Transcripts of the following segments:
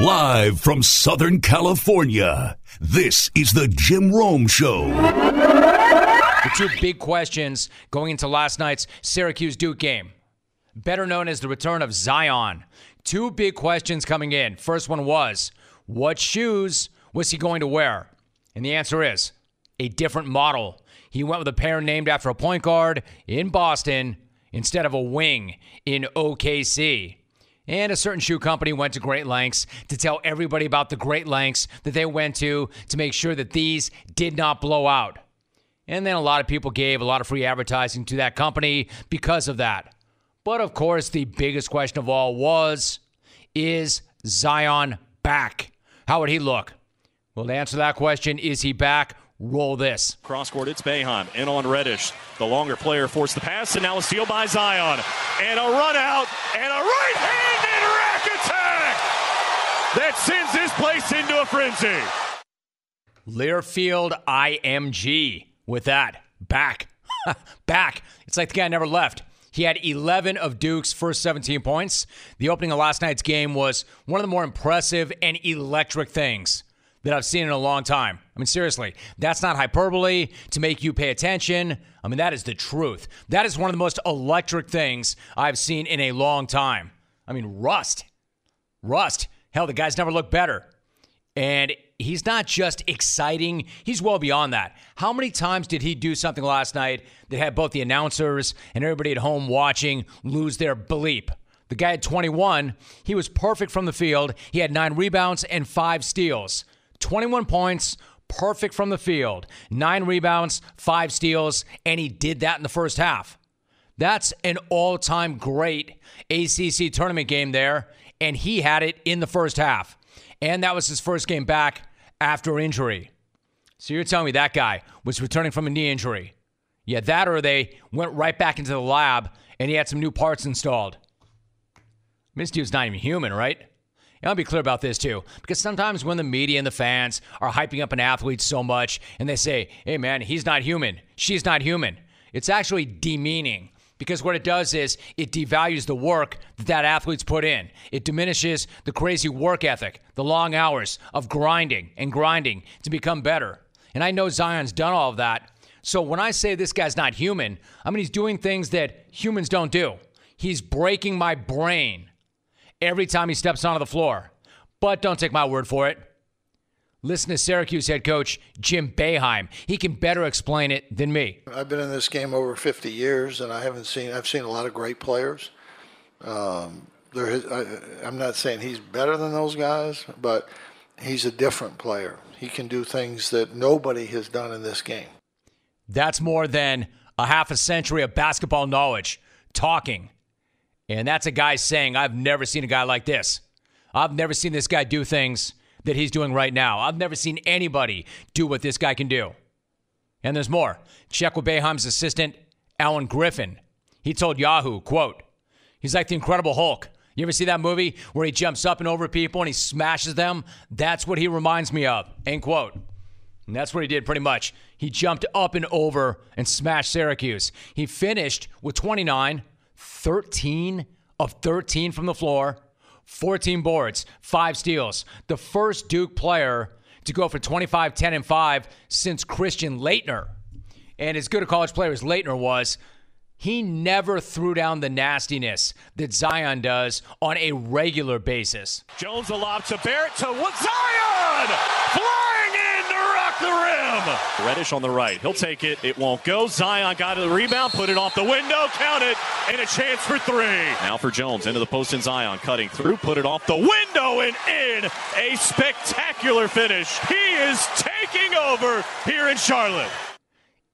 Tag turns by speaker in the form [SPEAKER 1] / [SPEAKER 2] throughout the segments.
[SPEAKER 1] Live from Southern California, this is the Jim Rome Show.
[SPEAKER 2] The two big questions going into last night's Syracuse Duke game, better known as the return of Zion. Two big questions coming in. First one was, what shoes was he going to wear? And the answer is a different model. He went with a pair named after a point guard in Boston instead of a wing in OKC. And a certain shoe company went to great lengths to tell everybody about the great lengths that they went to to make sure that these did not blow out. And then a lot of people gave a lot of free advertising to that company because of that. But of course, the biggest question of all was Is Zion back? How would he look? Well, to answer that question, is he back? Roll this.
[SPEAKER 3] Cross court, it's Boeheim. In on Reddish. The longer player forced the pass, and now a steal by Zion. And a run out, and a right attack that sends this place into a frenzy.
[SPEAKER 2] Learfield IMG with that. Back. back. It's like the guy never left. He had 11 of Duke's first 17 points. The opening of last night's game was one of the more impressive and electric things that I've seen in a long time. I mean, seriously, that's not hyperbole to make you pay attention. I mean, that is the truth. That is one of the most electric things I've seen in a long time. I mean, Rust. Rust. Hell, the guy's never looked better. And he's not just exciting, he's well beyond that. How many times did he do something last night that had both the announcers and everybody at home watching lose their bleep? The guy had 21. He was perfect from the field. He had nine rebounds and five steals. 21 points, perfect from the field, nine rebounds, five steals, and he did that in the first half. That's an all time great ACC tournament game there, and he had it in the first half. And that was his first game back after injury. So you're telling me that guy was returning from a knee injury? Yeah, that or they went right back into the lab and he had some new parts installed. This dude's not even human, right? And I'll be clear about this too, because sometimes when the media and the fans are hyping up an athlete so much and they say, hey man, he's not human, she's not human, it's actually demeaning. Because what it does is it devalues the work that that athlete's put in. It diminishes the crazy work ethic, the long hours of grinding and grinding to become better. And I know Zion's done all of that. So when I say this guy's not human, I mean he's doing things that humans don't do. He's breaking my brain every time he steps onto the floor. But don't take my word for it. Listen to Syracuse head coach Jim Boeheim. He can better explain it than me.
[SPEAKER 4] I've been in this game over 50 years, and I haven't seen. I've seen a lot of great players. Um, there, is, I, I'm not saying he's better than those guys, but he's a different player. He can do things that nobody has done in this game.
[SPEAKER 2] That's more than a half a century of basketball knowledge talking and that's a guy saying, I've never seen a guy like this. I've never seen this guy do things that he's doing right now. I've never seen anybody do what this guy can do. And there's more. Check with Boeheim's assistant, Allen Griffin. He told Yahoo, quote, he's like the Incredible Hulk. You ever see that movie where he jumps up and over people and he smashes them? That's what he reminds me of. End quote. And that's what he did pretty much. He jumped up and over and smashed Syracuse. He finished with 29, 13 of 13 from the floor, 14 boards, five steals. The first Duke player to go for 25, 10, and 5 since Christian Laettner. And as good a college player as Laettner was, he never threw down the nastiness that Zion does on a regular basis.
[SPEAKER 3] Jones a lob to Barrett to Zion! Rock the rim! Reddish on the right. He'll take it. It won't go. Zion got the rebound, put it off the window, count it, and a chance for three. Now for Jones into the post and Zion cutting through, put it off the window and in. A spectacular finish. He is taking over here in Charlotte.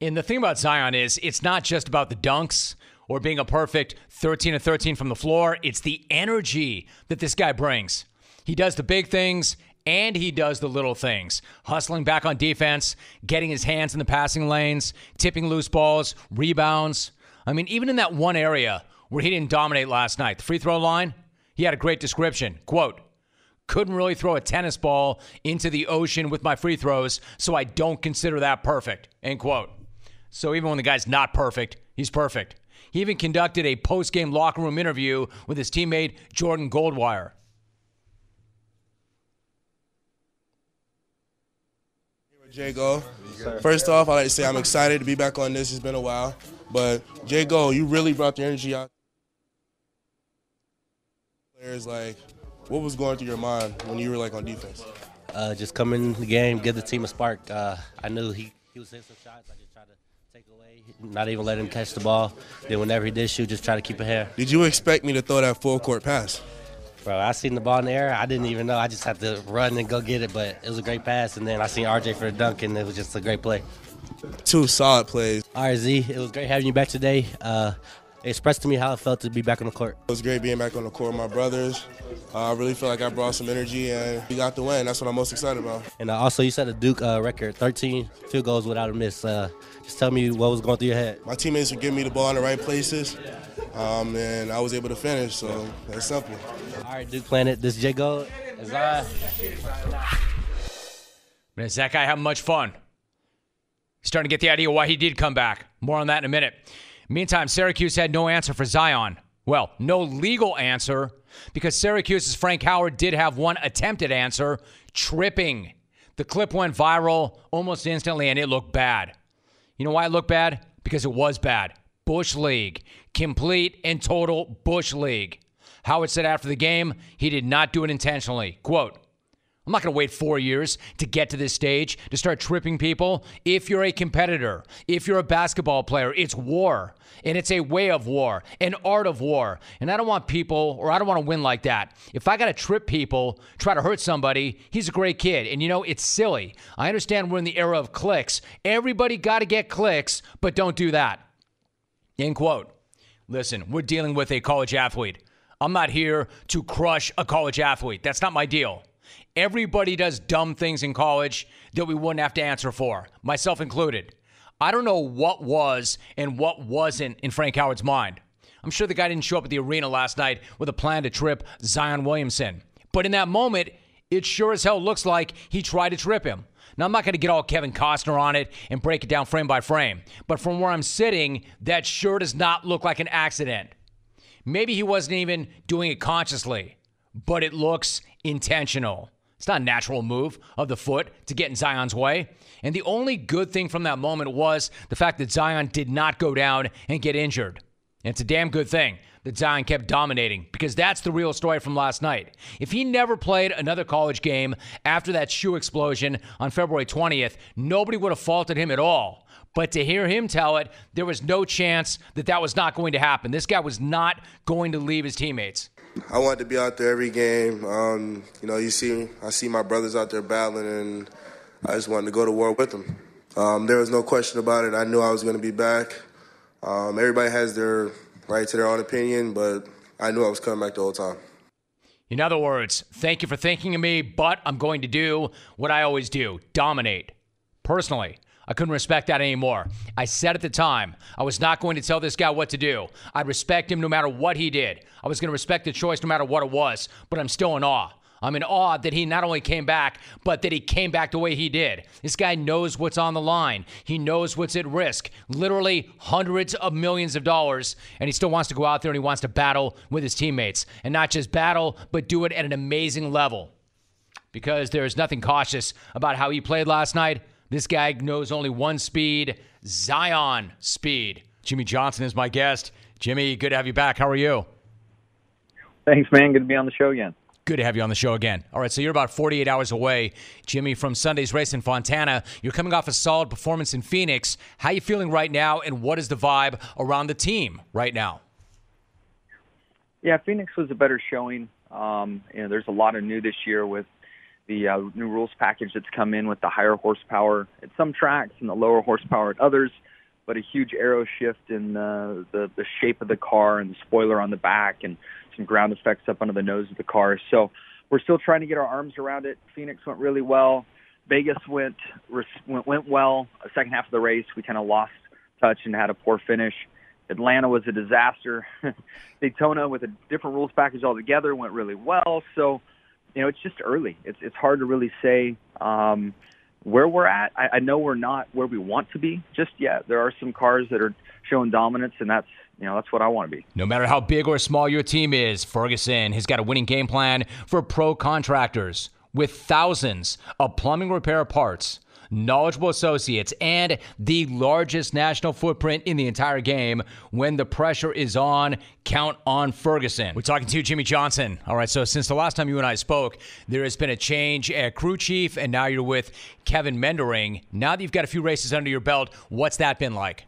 [SPEAKER 2] And the thing about Zion is it's not just about the dunks or being a perfect 13 to 13 from the floor, it's the energy that this guy brings. He does the big things and he does the little things. Hustling back on defense, getting his hands in the passing lanes, tipping loose balls, rebounds. I mean, even in that one area where he didn't dominate last night, the free throw line, he had a great description. Quote, couldn't really throw a tennis ball into the ocean with my free throws, so I don't consider that perfect. End quote. So even when the guy's not perfect, he's perfect. He even conducted a post game locker room interview with his teammate Jordan Goldwire.
[SPEAKER 5] Jago. First off, I'd like to say I'm excited to be back on this. It's been a while. But Jago, you really brought the energy out. Players like, what was going through your mind when you were like on defense?
[SPEAKER 6] Uh, just come in the game, give the team a spark. Uh, I knew he, he was hitting some shots. I just tried to take away, not even let him catch the ball. Then whenever he did shoot, just try to keep it here.
[SPEAKER 5] Did you expect me to throw that full court pass?
[SPEAKER 6] Bro, I seen the ball in the air. I didn't even know. I just had to run and go get it, but it was a great pass. And then I seen RJ for the dunk, and it was just a great play.
[SPEAKER 5] Two solid plays.
[SPEAKER 6] All right, Z, it was great having you back today. Uh, express to me how it felt to be back on the court.
[SPEAKER 5] It was great being back on the court with my brothers. Uh, I really feel like I brought some energy, and we got the win. That's what I'm most excited about.
[SPEAKER 6] And uh, also, you set a Duke uh, record, 13 field goals without a miss. Uh, just tell me what was going through your head.
[SPEAKER 5] My teammates were giving me the ball in the right places, um, and I was able to finish. So that's simple.
[SPEAKER 6] All right, Duke Planet, this is J Gold.
[SPEAKER 2] Man, does that guy have much fun? Starting to get the idea why he did come back. More on that in a minute. Meantime, Syracuse had no answer for Zion. Well, no legal answer because Syracuse's Frank Howard did have one attempted answer tripping. The clip went viral almost instantly and it looked bad. You know why it looked bad? Because it was bad. Bush League. Complete and total Bush League. Howard said after the game, he did not do it intentionally. Quote, I'm not going to wait four years to get to this stage to start tripping people. If you're a competitor, if you're a basketball player, it's war. And it's a way of war, an art of war. And I don't want people, or I don't want to win like that. If I got to trip people, try to hurt somebody, he's a great kid. And you know, it's silly. I understand we're in the era of clicks. Everybody got to get clicks, but don't do that. End quote. Listen, we're dealing with a college athlete. I'm not here to crush a college athlete. That's not my deal. Everybody does dumb things in college that we wouldn't have to answer for, myself included. I don't know what was and what wasn't in Frank Howard's mind. I'm sure the guy didn't show up at the arena last night with a plan to trip Zion Williamson. But in that moment, it sure as hell looks like he tried to trip him. Now, I'm not going to get all Kevin Costner on it and break it down frame by frame, but from where I'm sitting, that sure does not look like an accident. Maybe he wasn't even doing it consciously, but it looks intentional. It's not a natural move of the foot to get in Zion's way. And the only good thing from that moment was the fact that Zion did not go down and get injured. And it's a damn good thing that Zion kept dominating because that's the real story from last night. If he never played another college game after that shoe explosion on February 20th, nobody would have faulted him at all. But to hear him tell it, there was no chance that that was not going to happen. This guy was not going to leave his teammates.
[SPEAKER 5] I wanted to be out there every game. Um, you know, you see, I see my brothers out there battling, and I just wanted to go to war with them. Um, there was no question about it. I knew I was going to be back. Um, everybody has their right to their own opinion, but I knew I was coming back the whole time.
[SPEAKER 2] In other words, thank you for thinking of me, but I'm going to do what I always do dominate. Personally, I couldn't respect that anymore. I said at the time, I was not going to tell this guy what to do. I'd respect him no matter what he did. I was going to respect the choice no matter what it was, but I'm still in awe. I'm in awe that he not only came back, but that he came back the way he did. This guy knows what's on the line. He knows what's at risk. Literally hundreds of millions of dollars. And he still wants to go out there and he wants to battle with his teammates. And not just battle, but do it at an amazing level. Because there's nothing cautious about how he played last night. This guy knows only one speed Zion speed. Jimmie Johnson is my guest. Jimmie, good to have you back. How are you?
[SPEAKER 7] Thanks, man. Good to be on the show again.
[SPEAKER 2] Good to have you on the show again. All right, so you're about 48 hours away, Jimmie, from Sunday's race in Fontana. You're coming off a solid performance in Phoenix. How you feeling right now, and what is the vibe around the team right now?
[SPEAKER 7] Yeah, Phoenix was a better showing. Um, you know, there's a lot of new this year with the uh, new rules package that's come in with the higher horsepower at some tracks and the lower horsepower at others, but a huge aero shift in uh, the the shape of the car and the spoiler on the back and some ground effects up under the nose of the car. So we're still trying to get our arms around it. Phoenix went really well. Vegas went went, went well. The second half of the race, we kind of lost touch and had a poor finish. Atlanta was a disaster. Daytona with a different rules package altogether went really well. So, you know, it's just early. It's it's hard to really say um, where we're at. I, I know we're not where we want to be just yet. There are some cars that are showing dominance, and that's you know, that's what I want to be.
[SPEAKER 2] No matter how big or small your team is, Ferguson has got a winning game plan for pro contractors with thousands of plumbing repair parts. Knowledgeable associates, and the largest national footprint in the entire game. When the pressure is on, count on Ferguson. We're talking to Jimmie Johnson. All right, so since the last time you and I spoke, there has been a change at crew chief, and now you're with Kevin Meendering. Now that you've got a few races under your belt, what's that been like?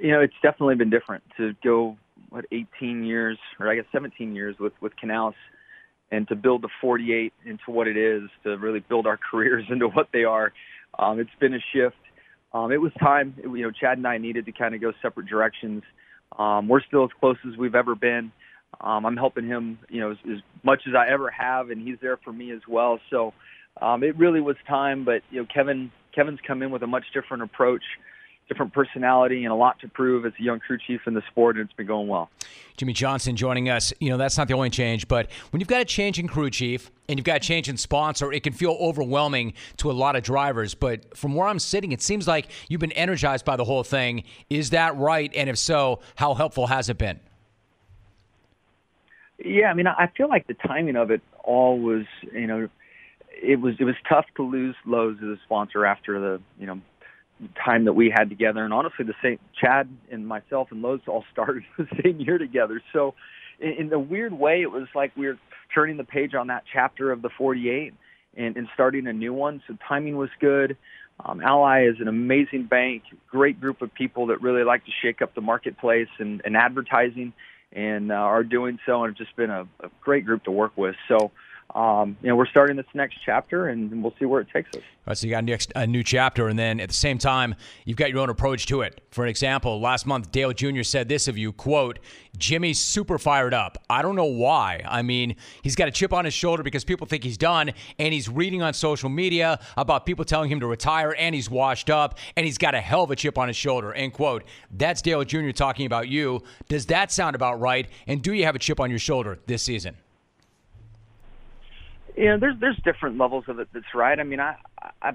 [SPEAKER 7] You know, it's definitely been different to go what 18 years, or I guess 17 years with with Knaus, and to build the 48 into what it is, to really build our careers into what they are. Um, it's been a shift. Um, it was time. It, you know, Chad and I needed to kind of go separate directions. Um, we're still as close as we've ever been. Um, I'm helping him, you know, as, as much as I ever have, and he's there for me as well. So um, it really was time. But you know, Kevin Kevin's come in with a much different approach different personality and a lot to prove as a young crew chief in the sport, and it's been going well.
[SPEAKER 2] Jimmie Johnson joining us. You know, that's not the only change, but when you've got a change in crew chief and you've got a change in sponsor, it can feel overwhelming to a lot of drivers. But from where I'm sitting, it seems like you've been energized by the whole thing. Is that right? And if so, how helpful has it been?
[SPEAKER 7] Yeah, I mean, I feel like the timing of it all was, you know, it was it was tough to lose Lowe's as a sponsor after the, you know, time that we had together. And honestly, the same Chad and myself and Lowe's all started the same year together. So, in, in a weird way, it was like we were turning the page on that chapter of the 48 and, and starting a new one. So timing was good. Um, Ally is an amazing bank, great group of people that really like to shake up the marketplace and, and advertising, and uh, are doing so. And it's just been a, a great group to work with. So um, you know, we're starting this next chapter, and we'll see where it takes us.
[SPEAKER 2] Right, so you got a new chapter, and then at the same time, you've got your own approach to it. For an example, last month, Dale Jr. said this of you, quote, Jimmie's super fired up. I don't know why. I mean, he's got a chip on his shoulder because people think he's done, and he's reading on social media about people telling him to retire, and he's washed up, and he's got a hell of a chip on his shoulder, end quote. That's Dale Jr. talking about you. Does that sound about right? And do you have a chip on your shoulder this season?
[SPEAKER 7] You know, there's there's different levels of it that's right. I mean, I I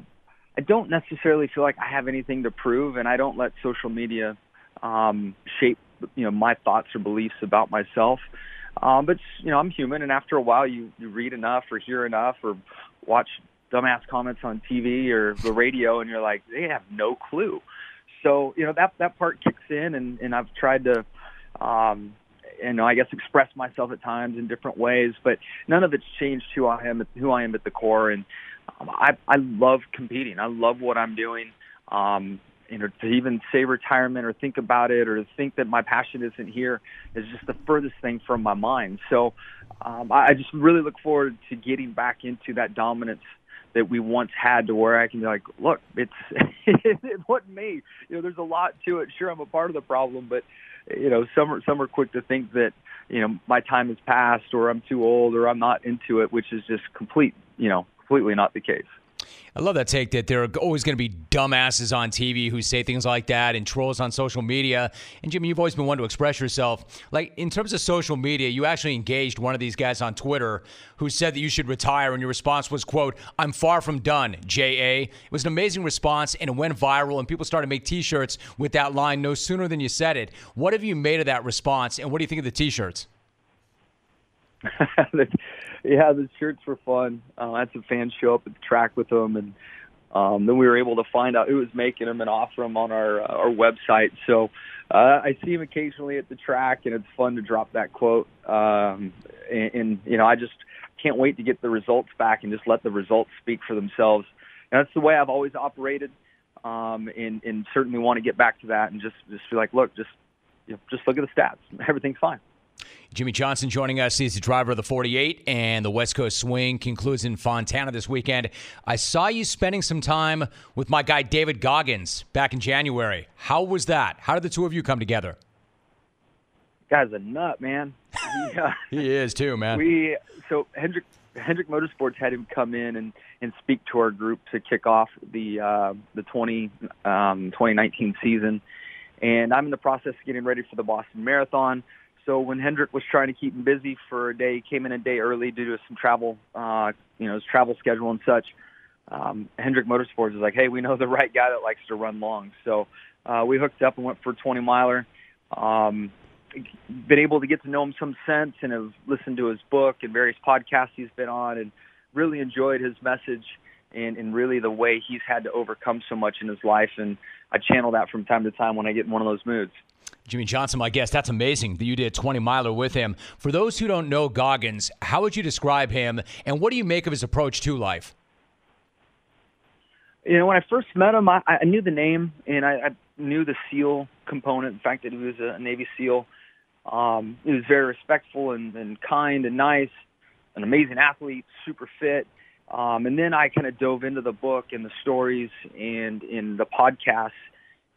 [SPEAKER 7] I don't necessarily feel like I have anything to prove, and I don't let social media um, shape you know my thoughts or beliefs about myself. Um, but you know, I'm human, and after a while, you you read enough or hear enough or watch dumbass comments on TV or the radio, and you're like, they have no clue. So you know that that part kicks in, and and I've tried to um, you know, I guess express myself at times in different ways, but none of it's changed who I am, who I am at the core. And um, I, I love competing. I love what I'm doing. Um, you know, to even say retirement or think about it or to think that my passion isn't here is just the furthest thing from my mind. So um, I, I just really look forward to getting back into that dominance that we once had to where I can be like, look, it's it wasn't me. You know, there's a lot to it. Sure, I'm a part of the problem, but you know, some are some are quick to think that you know my time has passed, or I'm too old, or I'm not into it, which is just complete, you know, completely not the case.
[SPEAKER 2] I love that take that there are always going to be dumbasses on TV who say things like that and trolls on social media. And Jimmie, you've always been one to express yourself. Like in terms of social media, you actually engaged one of these guys on Twitter who said that you should retire, and your response was, "quote I'm far from done." Ja, it was an amazing response, and it went viral, and people started to make T-shirts with that line no sooner than you said it. What have you made of that response, and what do you think of the T-shirts?
[SPEAKER 7] yeah, the shirts were fun. Uh, I had some fans show up at the track with them, and um, then we were able to find out who was making them and offer them on our uh, our website. So uh, I see him occasionally at the track, and it's fun to drop that quote. Um, and, and you know, I just can't wait to get the results back and just let the results speak for themselves. And that's the way I've always operated, um, and, and certainly want to get back to that and just just be like, look, just you know, just look at the stats. Everything's fine.
[SPEAKER 2] Jimmie Johnson joining us. He's the driver of the 48, and the West Coast Swing concludes in Fontana this weekend. I saw you spending some time with my guy David Goggins back in January. How was that? How did the two of you come together?
[SPEAKER 7] Guy's a nut, man.
[SPEAKER 2] He, uh, he is too, man.
[SPEAKER 7] We so Hendrick Hendrick Motorsports had him come in and and speak to our group to kick off the uh, the 20 um, 2019 season, and I'm in the process of getting ready for the Boston Marathon. So when Hendrick was trying to keep him busy for a day, he came in a day early due to some travel, uh, you know, his travel schedule and such. Um, Hendrick Motorsports is like, hey, we know the right guy that likes to run long. So uh, we hooked up and went for a 20 miler. Um, been able to get to know him some sense and have listened to his book and various podcasts he's been on and really enjoyed his message and, and really the way he's had to overcome so much in his life. And I channel that from time to time when I get in one of those moods.
[SPEAKER 2] Jimmie Johnson, my guest, that's amazing that you did a 20 miler with him. For those who don't know Goggins, how would you describe him and what do you make of his approach to life?
[SPEAKER 7] You know, when I first met him, I, I knew the name and I, I knew the SEAL component, the fact that he was a Navy SEAL. Um, he was very respectful and, and kind and nice, an amazing athlete, super fit. Um, and then I kind of dove into the book and the stories and in the podcasts,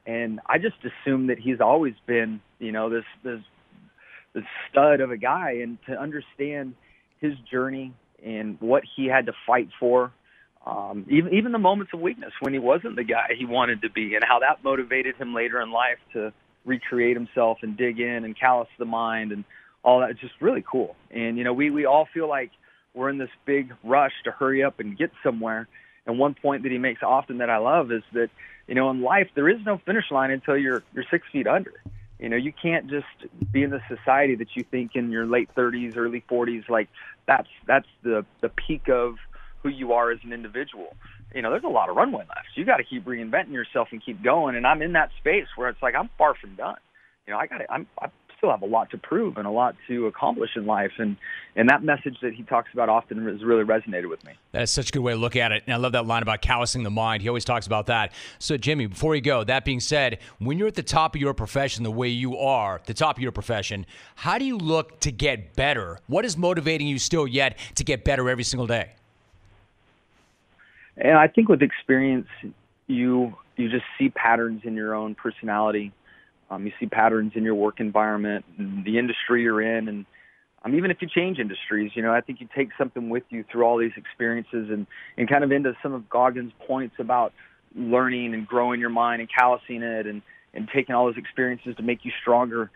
[SPEAKER 7] and I just assumed that he's always been, you know, this this this stud of a guy. And to understand his journey and what he had to fight for, um, even even the moments of weakness when he wasn't the guy he wanted to be, and how that motivated him later in life to recreate himself and dig in and callous the mind and all that. It's just really cool. And you know, we we all feel like we're in this big rush to hurry up and get somewhere. And one point that he makes often that I love is that, you know, in life there is no finish line until you're you're six feet under. You know, you can't just be in the society that you think in your late 30s, early 40s, like that's that's the the peak of who you are as an individual. You know, there's a lot of runway left. You got to keep reinventing yourself and keep going. And I'm in that space where it's like I'm far from done. You know, I got I'm I still have a lot to prove and a lot to accomplish in life. And, and that message that he talks about often has really resonated with me.
[SPEAKER 2] That is such a good way to look at it. And I love that line about callousing the mind. He always talks about that. So, Jimmie, before you go, that being said, when you're at the top of your profession the way you are, the top of your profession, how do you look to get better? What is motivating you still yet to get better every single day?
[SPEAKER 7] And I think with experience, you you just see patterns in your own personality um, you see patterns in your work environment, and the industry you're in, and um, even if you change industries, you know, I think you take something with you through all these experiences, and and kind of into some of Goggins' points about learning and growing your mind and callousing it, and and taking all those experiences to make you stronger.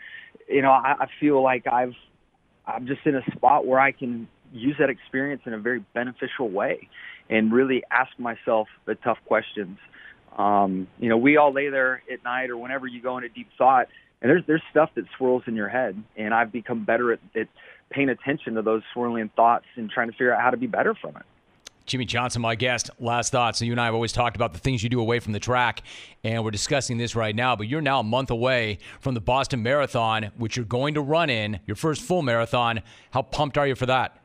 [SPEAKER 7] You know, I, I feel like I've I'm just in a spot where I can use that experience in a very beneficial way, and really ask myself the tough questions um, you know, we all lay there at night or whenever you go into deep thought, and there's there's stuff that swirls in your head, and I've become better at, at paying attention to those swirling thoughts and trying to figure out how to be better from it.
[SPEAKER 2] Jimmie Johnson, my guest. Last thoughts. So you and I have always talked about the things you do away from the track, and we're discussing this right now. But you're now a month away from the Boston Marathon, which you're going to run in your first full marathon. How pumped are you for that?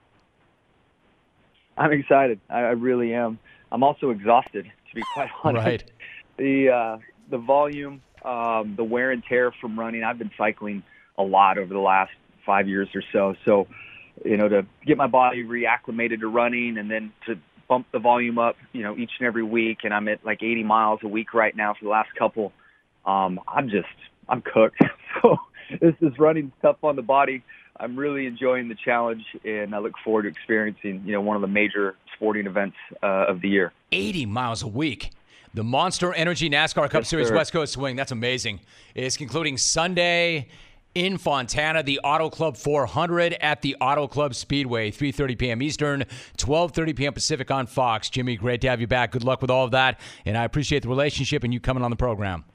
[SPEAKER 7] I'm excited. I really am. I'm also exhausted, to be quite honest.
[SPEAKER 2] Right
[SPEAKER 7] the uh, the volume, um, the wear and tear from running. I've been cycling a lot over the last five years or so. So, you know, to get my body reacclimated to running, and then to bump the volume up, you know, each and every week. And I'm at like 80 miles a week right now for the last couple. Um, I'm just I'm cooked. so this is running tough on the body. I'm really enjoying the challenge, and I look forward to experiencing, you know, one of the major sporting events uh, of the year.
[SPEAKER 2] 80 miles a week. The Monster Energy NASCAR Cup
[SPEAKER 7] yes,
[SPEAKER 2] Series
[SPEAKER 7] sir.
[SPEAKER 2] West Coast Swing, that's amazing, is concluding Sunday in Fontana, the Auto Club 400 at the Auto Club Speedway, 3:30 p.m. Eastern, 12:30 p.m. Pacific on Fox. Jimmie, great to have you back. Good luck with all of that, and I appreciate the relationship and you coming on the program.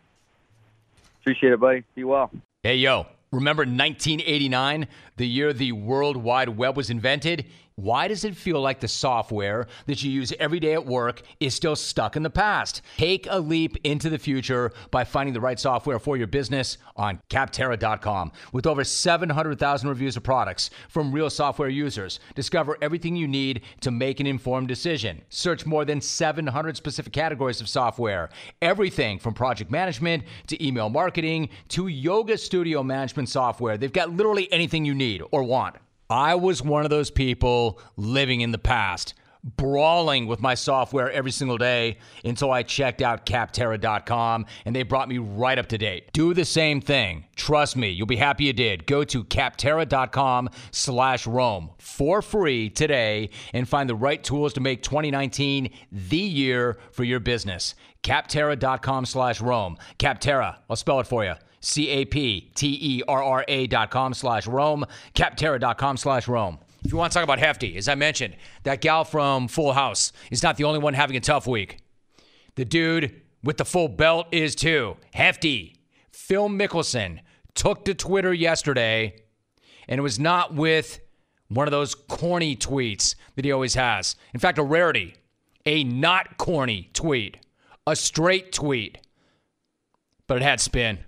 [SPEAKER 7] Appreciate it, buddy. Be well.
[SPEAKER 2] Hey, yo. Remember 1989, the year the World Wide Web was invented? Why does it feel like the software that you use every day at work is still stuck in the past? Take a leap into the future by finding the right software for your business on Capterra.com. With over 700,000 reviews of products from real software users, discover everything you need to make an informed decision. Search more than 700 specific categories of software, everything from project management to email marketing to yoga studio management software. They've got literally anything you need or want. I was one of those people living in the past, brawling with my software every single day until I checked out Capterra.com and they brought me right up to date. Do the same thing. Trust me, you'll be happy you did. Go to Capterra.com slash Rome for free today and find the right tools to make 2019 the year for your business. Capterra.com slash Rome. Capterra, I'll spell it for you. C-A-P-T-E-R-R-A dot com slash Rome, capterra dot com slash Rome. If you want to talk about Hefty, as I mentioned, that gal from Full House is not the only one having a tough week. The dude with the full belt is too. Hefty. Phil Mickelson took to Twitter yesterday, and it was not with one of those corny tweets that he always has. In fact, a rarity. A not corny tweet, a straight tweet. But it had spin.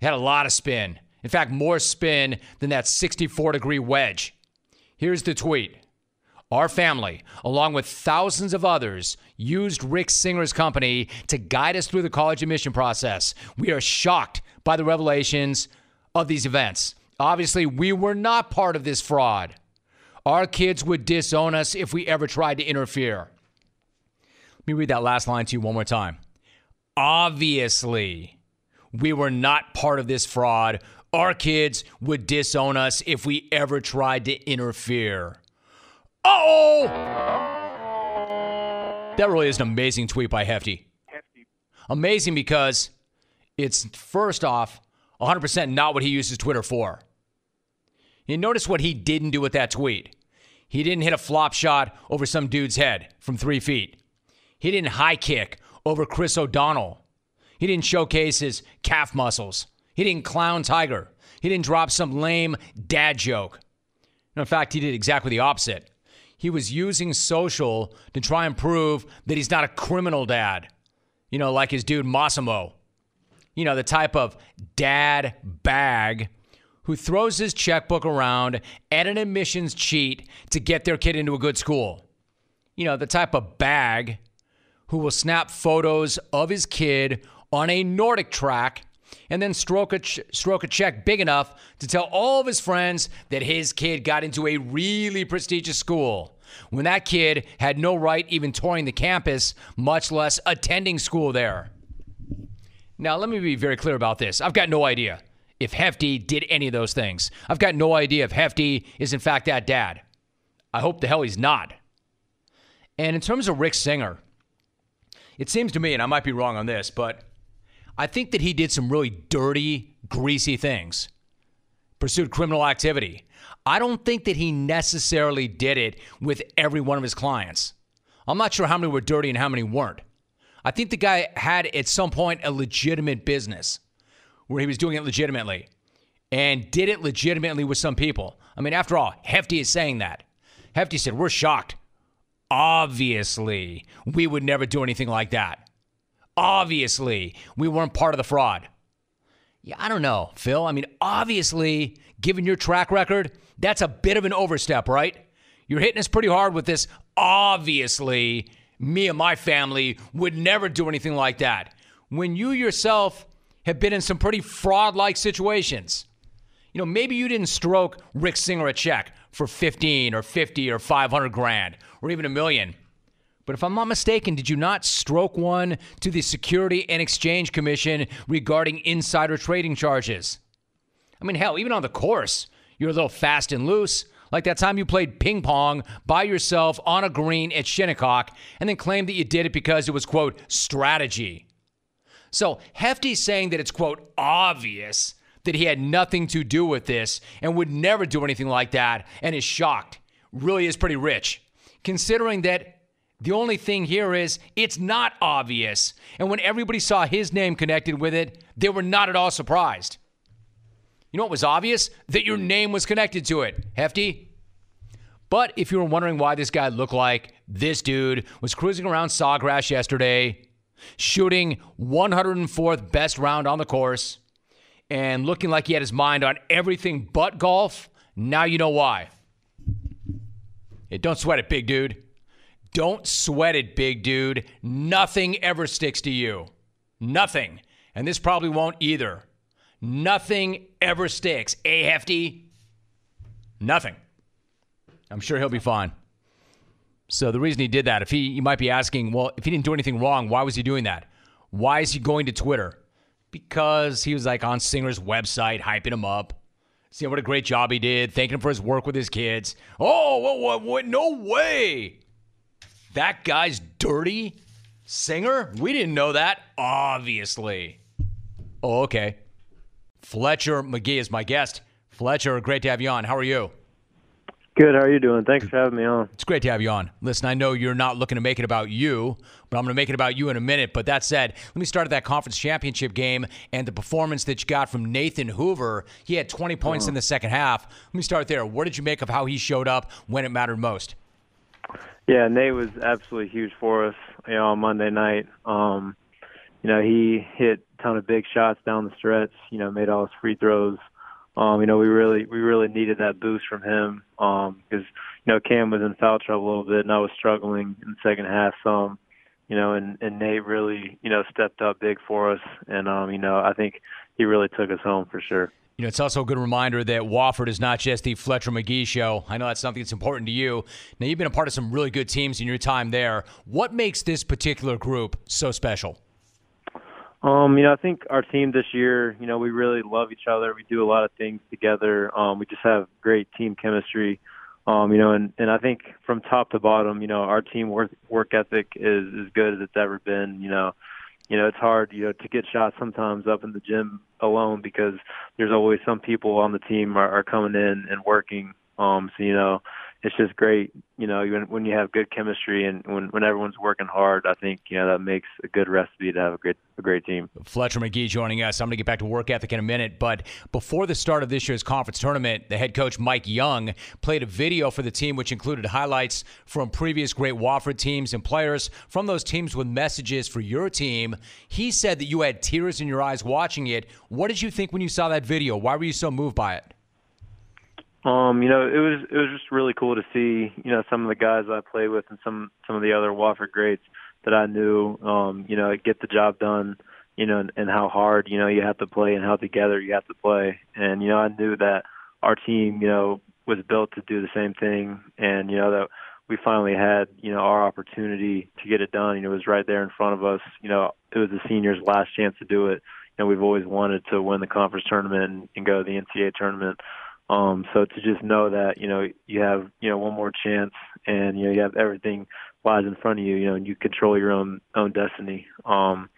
[SPEAKER 2] It had a lot of spin. In fact, more spin than that 64 degree wedge. Here's the tweet Our family, along with thousands of others, used Rick Singer's company to guide us through the college admission process. We are shocked by the revelations of these events. Obviously, we were not part of this fraud. Our kids would disown us if we ever tried to interfere. Let me read that last line to you one more time. Obviously, we were not part of this fraud. Our kids would disown us if we ever tried to interfere. oh! That really is an amazing tweet by Hefty. Hefty. Amazing because it's first off 100% not what he uses Twitter for. You notice what he didn't do with that tweet. He didn't hit a flop shot over some dude's head from three feet. He didn't high kick over Chris O'Donnell. He didn't showcase his calf muscles. He didn't clown Tiger. He didn't drop some lame dad joke. In fact, he did exactly the opposite. He was using social to try and prove that he's not a criminal dad. You know, like his dude Massimo. You know, the type of dad bag who throws his checkbook around at an admissions cheat to get their kid into a good school. You know, the type of bag who will snap photos of his kid on a Nordic track and then stroke a, stroke a check big enough to tell all of his friends that his kid got into a really prestigious school when that kid had no right even touring the campus, much less attending school there. Now, let me be very clear about this. I've got no idea if Hefty did any of those things. I've got no idea if Hefty is in fact that dad. I hope the hell he's not. And in terms of Rick Singer, it seems to me, and I might be wrong on this, but I think that he did some really dirty, greasy things, pursued criminal activity. I don't think that he necessarily did it with every one of his clients. I'm not sure how many were dirty and how many weren't. I think the guy had at some point a legitimate business where he was doing it legitimately and did it legitimately with some people. I mean, after all, Hefty is saying that. Hefty said, We're shocked. Obviously, we would never do anything like that. Obviously, we weren't part of the fraud. Yeah, I don't know, Phil. I mean, obviously, given your track record, that's a bit of an overstep, right? You're hitting us pretty hard with this. Obviously, me and my family would never do anything like that. When you yourself have been in some pretty fraud like situations. You know, maybe you didn't stroke Rick Singer a check for 15 or 50 or 500 grand or even a million. But if I'm not mistaken, did you not stroke one to the Security and Exchange Commission regarding insider trading charges? I mean, hell, even on the course, you're a little fast and loose. Like that time you played ping pong by yourself on a green at Shinnecock and then claimed that you did it because it was, quote, strategy. So Hefty's saying that it's, quote, obvious that he had nothing to do with this and would never do anything like that and is shocked. Really is pretty rich. Considering that the only thing here is it's not obvious. And when everybody saw his name connected with it, they were not at all surprised. You know what was obvious? That your name was connected to it. Hefty? But if you were wondering why this guy looked like this dude was cruising around Sawgrass yesterday, shooting 104th best round on the course and looking like he had his mind on everything but golf. Now you know why. Hey, don't sweat it, big dude. Don't sweat it, big dude. Nothing ever sticks to you. Nothing. And this probably won't either. Nothing ever sticks. A hefty? Nothing. I'm sure he'll be fine. So the reason he did that, if he, you might be asking, well, if he didn't do anything wrong, why was he doing that? Why is he going to Twitter? Because he was like on Singer's website, hyping him up, seeing what a great job he did, thanking him for his work with his kids. Oh, what, what, what? No way. That guy's dirty. Singer? We didn't know that, obviously. Oh, okay. Fletcher Magee is my guest. Fletcher, great to have you on. How are you?
[SPEAKER 8] Good. How are you doing? Thanks for having me on.
[SPEAKER 2] It's great to have you on. Listen, I know you're not looking to make it about you, but I'm going to make it about you in a minute. But that said, let me start at that conference championship game and the performance that you got from Nathan Hoover. He had 20 points in the second half. Let me start there. What did you make of how he showed up when it mattered most?
[SPEAKER 8] Yeah, Nate was absolutely huge for us, you know, on Monday night. Um, you know, he hit a ton of big shots down the stretch, you know, made all his free throws. Um, you know, we really we really needed that boost from him um because you know Cam was in foul trouble a little bit and I was struggling in the second half some. You know, and and Nate really, you know, stepped up big for us and um, you know, I think he really took us home for sure.
[SPEAKER 2] You know, it's also a good reminder that Wofford is not just the Fletcher Magee show. I know that's something that's important to you. Now, you've been a part of some really good teams in your time there. What makes this particular group so special?
[SPEAKER 8] Um, you know, I think our team this year, you know, we really love each other. We do a lot of things together. Um, we just have great team chemistry. Um, you know, and, and I think from top to bottom, you know, our team work work ethic is as good as it's ever been. You know, you know, it's hard, you know, to get shots sometimes up in the gym alone because there's always some people on the team are, are coming in and working. Um, so you know, it's just great, you know, when, when you have good chemistry and when, when everyone's working hard, I think, you know, that makes a good recipe to have a great a great team.
[SPEAKER 2] Fletcher Magee joining us. I'm going to get back to work ethic in a minute, but before the start of this year's conference tournament, the head coach Mike Young played a video for the team which included highlights from previous great Wofford teams and players from those teams with messages for your team. He said that you had tears in your eyes watching it. What did you think when you saw that video? Why were you so moved by it?
[SPEAKER 8] Um, you know, it was it was just really cool to see, you know, some of the guys I played with and some some of the other Wofford greats that I knew, um, you know, get the job done, you know, and, and how hard, you know, you have to play and how together you have to play. And, you know, I knew that our team, you know, was built to do the same thing and, you know, that we finally had, you know, our opportunity to get it done. You know, it was right there in front of us. You know, it was the seniors' last chance to do it. You know, we've always wanted to win the conference tournament and, and go to the NCAA tournament. Um, so to just know that, you know, you have, you know, one more chance and, you know, you have everything lies in front of you, you know, and you control your own, own destiny. Um,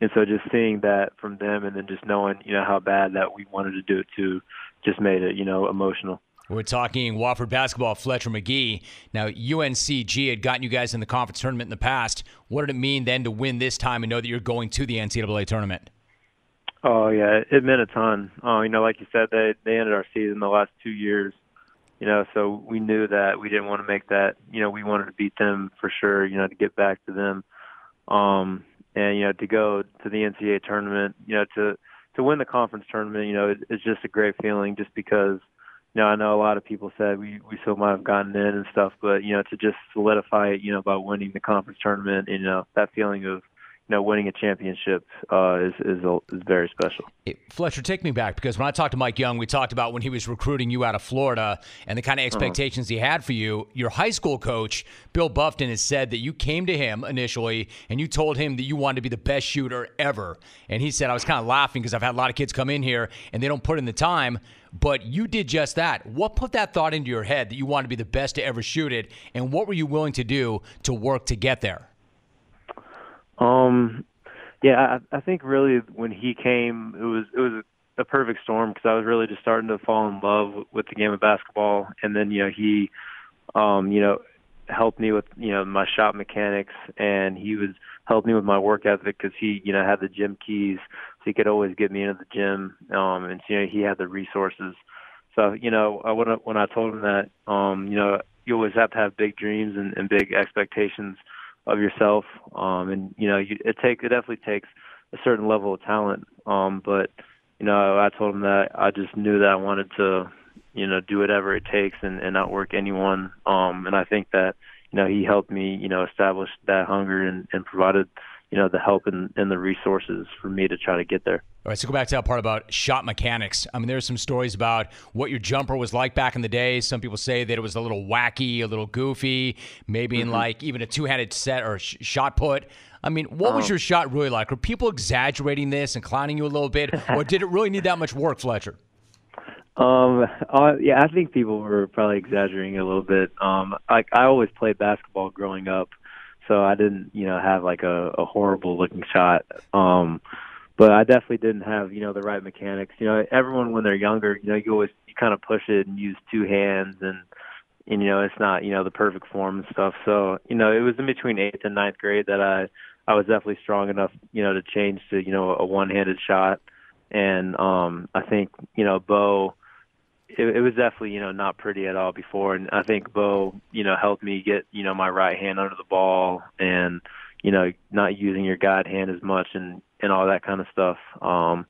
[SPEAKER 8] and so just seeing that from them and then just knowing, you know, how bad that we wanted to do it too just made it, you know, emotional.
[SPEAKER 2] We're talking Wofford basketball, Fletcher Magee. Now, UNCG had gotten you guys in the conference tournament in the past. What did it mean then to win this time and know that you're going to the NCAA tournament?
[SPEAKER 8] Oh yeah, it meant a ton. Uh, you know, like you said, they they ended our season the last two years. You know, so we knew that we didn't want to make that. You know, we wanted to beat them for sure. You know, to get back to them, um, and you know, to go to the NCAA tournament. You know, to to win the conference tournament. You know, it, it's just a great feeling. Just because, you know, I know a lot of people said we we still might have gotten in and stuff, but you know, to just solidify it. You know, by winning the conference tournament. You know, that feeling of know, winning a championship uh, is is, is very special.
[SPEAKER 2] Fletcher, take me back because when I talked to Mike Young, we talked about when he was recruiting you out of Florida and the kind of uh-huh. expectations uh-huh. he had for you. Your high school coach, Bill Buffton, has said that you came to him initially and you told him that you wanted to be the best shooter ever. And he said, I was kind of laughing because I've had a lot of kids come in here and they don't put in the time, but you did just that. What put that thought into your head that you wanted to be the best to ever shoot it? And what were you willing to do to work to get there?
[SPEAKER 8] Um, yeah, I, I think really when he came, it was it was a perfect storm because I was really just starting to fall in love with the game of basketball, and then you know he, um, you know, helped me with you know my shot mechanics, and he was helped me with my work ethic because he you know had the gym keys, so he could always get me into the gym, um, and you know he had the resources. So you know I, when I, when I told him that, um, you know you always have to have big dreams and, and big expectations of yourself. Um, and you know, you, it take it definitely takes a certain level of talent. Um, but you know, I told him that I just knew that I wanted to, you know, do whatever it takes and, and outwork anyone. Um, and I think that you know he helped me, you know, establish that hunger and, and provided you know the help and, and the resources for me to try to get there.
[SPEAKER 2] All right, so go back to that part about shot mechanics. I mean, there's some stories about what your jumper was like back in the day. Some people say that it was a little wacky, a little goofy, maybe mm-hmm. in like even a two-handed set or sh- shot put. I mean, what was uh-huh. your shot really like? Were people exaggerating this and clowning you a little bit, or did it really need that much work, Fletcher?
[SPEAKER 8] Um, uh, yeah, I think people were probably exaggerating a little bit. Um, like I always played basketball growing up, so I didn't, you know, have like a, a horrible looking shot. Um, but I definitely didn't have, you know, the right mechanics. You know, everyone when they're younger, you know, you always you kind of push it and use two hands and and you know it's not you know the perfect form and stuff. So you know it was in between eighth and ninth grade that I I was definitely strong enough you know to change to you know a one-handed shot, and um I think you know Bo it, it was definitely you know not pretty at all before, and I think Bo you know helped me get you know my right hand under the ball and you know not using your guide hand as much and and all that kind of stuff. Um,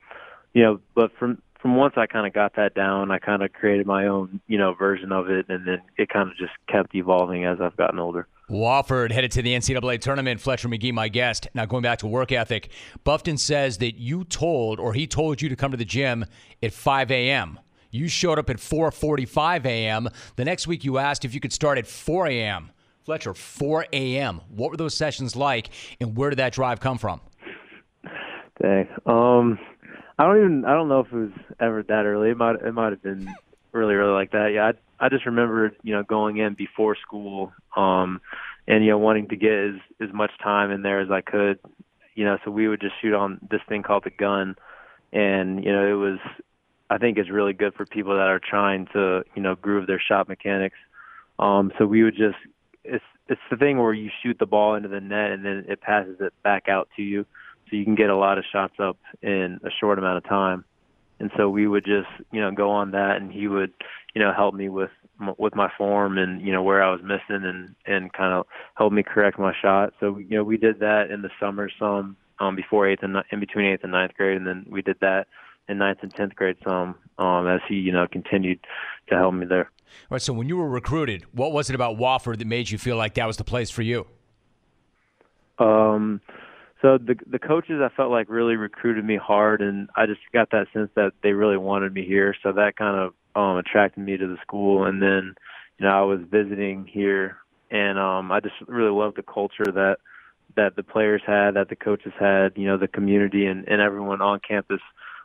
[SPEAKER 8] you know, but from from once I kind of got that down, I kind of created my own, you know, version of it, and then it kind of just kept evolving as I've gotten older.
[SPEAKER 2] Wofford headed to the NCAA tournament. Fletcher Magee, my guest. Now going back to work ethic, Buffton says that you told, or he told you to come to the gym at 5 a.m. You showed up at 4:45 a.m. The next week, you asked if you could start at 4 a.m. Fletcher, 4 a.m. What were those sessions like, and where did that drive come from?
[SPEAKER 8] Dang. Um, I don't even I don't know if it was ever that early. It might it might have been really early like that. Yeah, I I just remember you know going in before school, um, and you know wanting to get as as much time in there as I could. You know, so we would just shoot on this thing called the gun, and you know it was I think it's really good for people that are trying to you know groove their shot mechanics. Um, so we would just it's it's the thing where you shoot the ball into the net and then it passes it back out to you so you can get a lot of shots up in a short amount of time. And so we would just, you know, go on that, and he would, you know, help me with with my form and you know where I was missing and and kind of help me correct my shot. So you know we did that in the summer some um, before eighth and in between eighth and ninth grade, and then we did that in ninth and tenth grade some um, as he you know continued to help me there.
[SPEAKER 2] All right. So when you were recruited, what was it about Wofford that made you feel like that was the place for you?
[SPEAKER 8] Um, so the the coaches I felt like really recruited me hard, and I just got that sense that they really wanted me here. So that kind of um, attracted me to the school. And then, you know, I was visiting here, and um, I just really loved the culture that that the players had, that the coaches had, you know, the community and, and everyone on campus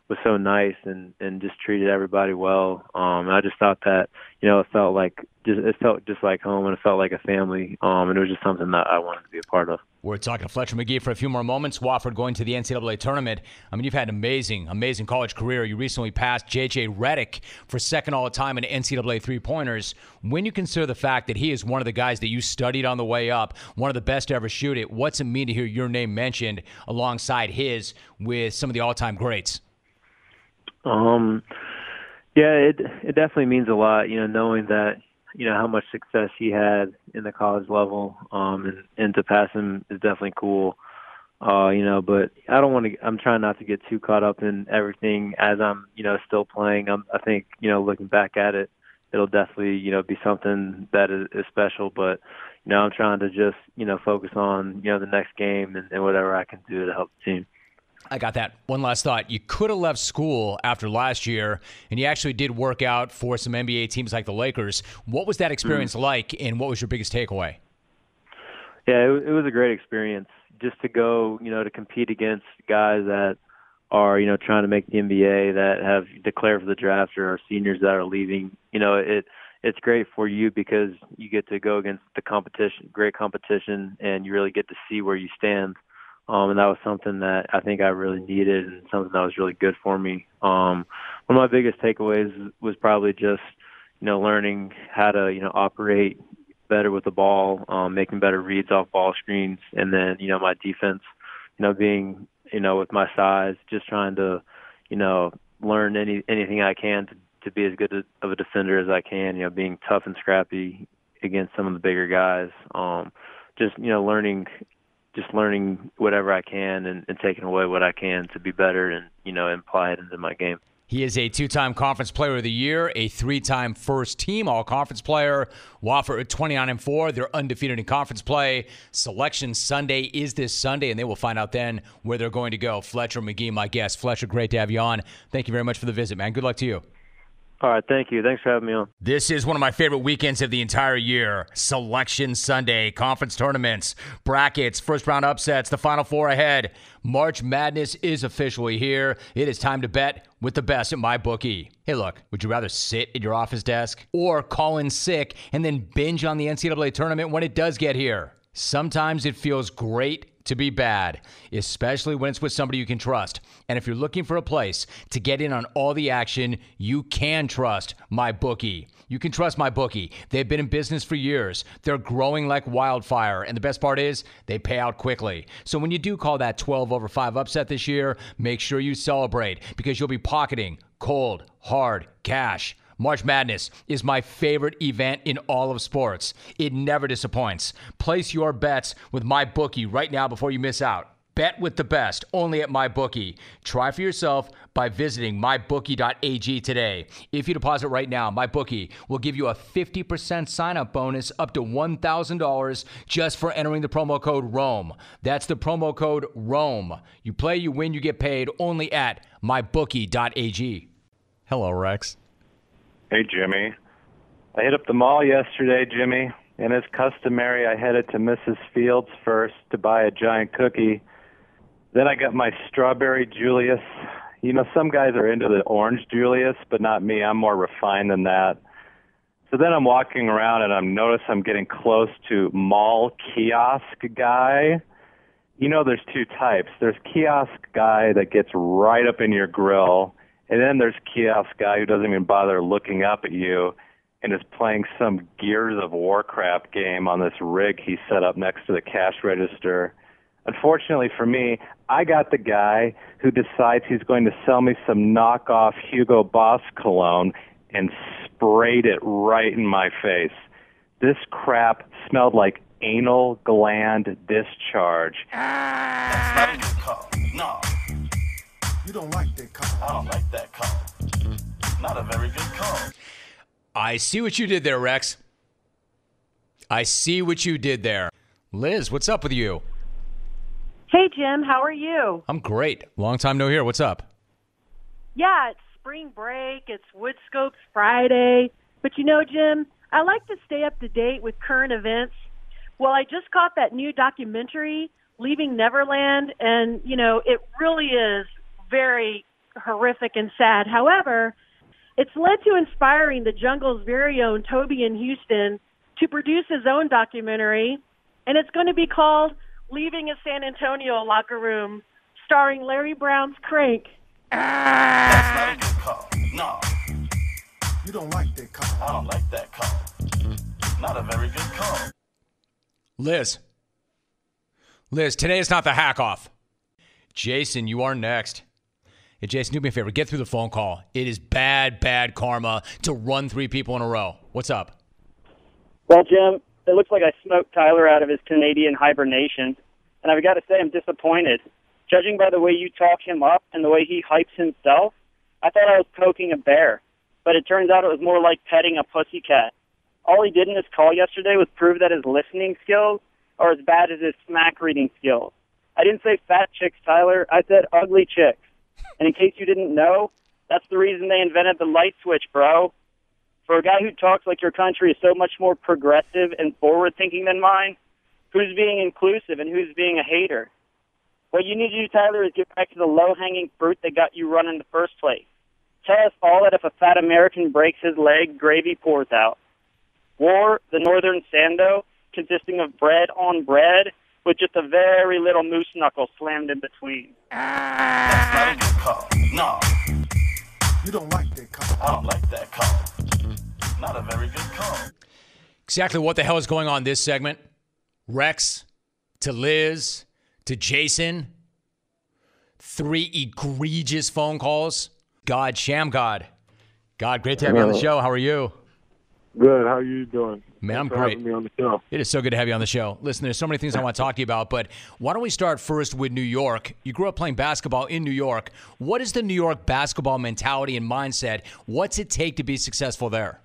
[SPEAKER 8] was so nice and and just treated everybody well. Um, and I just thought that you know it felt like just it felt just like home and it felt like a family. Um, and it was just something that I wanted to be a part of.
[SPEAKER 2] We're talking Fletcher Magee for a few more moments. Wofford going to the NCAA tournament. I mean, you've had an amazing, amazing college career. You recently passed J.J. Redick for second all time in NCAA three pointers. When you consider the fact that he is one of the guys that you studied on the way up, one of the best to ever shoot it, what's it mean to hear your name mentioned alongside his with some of the all time greats?
[SPEAKER 8] Um, yeah, it it definitely means a lot. You know, knowing that you know how much success he had in the college level, um, and and to pass him is definitely cool. Uh, you know, but I don't want to. I'm trying not to get too caught up in everything as I'm, you know, still playing. I'm, I think, you know, looking back at it, it'll definitely, you know, be something that is, is special. But you know, I'm trying to just, you know, focus on, you know, the next game and, and whatever I can do to help the team.
[SPEAKER 2] I got that. One last thought. You could have left school after last year, and you actually did work out for some NBA teams like the Lakers. What was that experience mm-hmm. like, and what was your biggest takeaway?
[SPEAKER 8] Yeah, it, it was a great experience just to go, you know, to compete against guys that are, you know, trying to make the NBA that have declared for the draft or are seniors that are leaving. You know, it it's great for you because you get to go against the competition, great competition, and you really get to see where you stand um, and that was something that I think I really needed and something that was really good for me. Um, one of my biggest takeaways was probably just, you know, learning how to, you know, operate better with the ball, um, making better reads off ball screens, and then, you know, my defense, you know, being, you know, with my size, just trying to, you know, learn any anything I can to, to be as good of a defender as I can. You know, being tough and scrappy against some of the bigger guys. Um, just you know, learning just learning whatever I can and, and taking away what I can to be better and you know apply it into my game.
[SPEAKER 2] He is a two-time Conference Player of the Year, a three-time First-Team All-Conference Player. Wofford at 29 and four, they're undefeated in conference play. Selection Sunday is this Sunday, and they will find out then where they're going to go. Fletcher Magee, my guest. Fletcher, great to have you on. Thank you very much for the visit, man. Good luck to you.
[SPEAKER 8] All right, thank you. Thanks for having me on.
[SPEAKER 2] This is one of my favorite weekends of the entire year. Selection Sunday, conference tournaments, brackets, first round upsets, the final four ahead. March Madness is officially here. It is time to bet with the best at my bookie. Hey, look, would you rather sit at your office desk or call in sick and then binge on the NCAA tournament when it does get here? Sometimes it feels great to be bad, especially when it's with somebody you can trust. And if you're looking for a place to get in on all the action, you can trust my bookie. You can trust my bookie. They've been in business for years. They're growing like wildfire, and the best part is they pay out quickly. So when you do call that 12 over 5 upset this year, make sure you celebrate because you'll be pocketing cold, hard cash. March Madness is my favorite event in all of sports. It never disappoints. Place your bets with my bookie right now before you miss out. Bet with the best only at MyBookie. Try for yourself by visiting mybookie.ag today. If you deposit right now, MyBookie will give you a 50% sign up bonus up to $1,000 just for entering the promo code ROME. That's the promo code ROME. You play, you win, you get paid only at mybookie.ag. Hello, Rex.
[SPEAKER 9] Hey, Jimmy. I hit up the mall yesterday, Jimmy, and as customary, I headed to Mrs. Fields first to buy a giant cookie. Then I got my strawberry Julius. You know, some guys are into the orange Julius, but not me. I'm more refined than that. So then I'm walking around and I notice I'm getting close to mall kiosk guy. You know, there's two types. There's kiosk guy that gets right up in your grill, and then there's kiosk guy who doesn't even bother looking up at you and is playing some Gears of Warcraft game on this rig he set up next to the cash register. Unfortunately for me, I got the guy who decides he's going to sell me some knockoff Hugo Boss cologne and sprayed it right in my face. This crap smelled like anal gland discharge. Ah!
[SPEAKER 10] That's not a good call. No. You don't like that call. I don't like that call. Not a very good call.
[SPEAKER 2] I see what you did there, Rex. I see what you did there. Liz, what's up with you?
[SPEAKER 11] Hey, Jim, how are you?
[SPEAKER 2] I'm great. Long time no hear. What's up?
[SPEAKER 11] Yeah, it's spring break, it's Woodscopes Friday. But you know, Jim, I like to stay up to date with current events. Well, I just caught that new documentary, Leaving Neverland, and, you know, it really is very horrific and sad. However, it's led to inspiring the jungle's very own Toby in Houston to produce his own documentary, and it's going to be called Leaving a San Antonio Locker Room, starring Larry Brown's Crank.
[SPEAKER 10] That's not a good call. No. You don't like that call. I don't like that call. Not a very good call.
[SPEAKER 2] Liz. Liz, today is not the hack off. Jason, you are next. Hey, Jason, do me a favor. Get through the phone call. It is bad, bad karma to run three people in a row. What's up?
[SPEAKER 12] Well, Jim, it looks like I smoked Tyler out of his Canadian hibernation, and I've got to say I'm disappointed. Judging by the way you talk him up and the way he hypes himself, I thought I was poking a bear, but it turns out it was more like petting a pussycat. All he did in his call yesterday was prove that his listening skills are as bad as his smack reading skills. I didn't say fat chicks, Tyler. I said ugly chicks. And in case you didn't know, that's the reason they invented the light switch, bro. For a guy who talks like your country is so much more progressive and forward thinking than mine, who's being inclusive and who's being a hater? What you need to do, Tyler, is get back to the low hanging fruit that got you run in the first place. Tell us all that if a fat American breaks his leg, gravy pours out. Or the Northern Sando, consisting of bread on bread with just a very little moose knuckle slammed in between.
[SPEAKER 10] That's not a good call. No. You don't like that call. I don't like that call. Not a very good call.
[SPEAKER 2] Exactly what the hell is going on this segment? Rex to Liz to Jason. Three egregious phone calls. God, Shammgod. God, great to have you on the show. How are you?
[SPEAKER 13] Good. How are you doing?
[SPEAKER 2] Man, I'm
[SPEAKER 13] Thanks
[SPEAKER 2] great.
[SPEAKER 13] me on the show.
[SPEAKER 2] It is so good to have you on the show. Listen, there's so many things I want to talk to you about, but why don't we start first with New York? You grew up playing basketball in New York. What is the New York basketball mentality and mindset? What's it take to be successful there?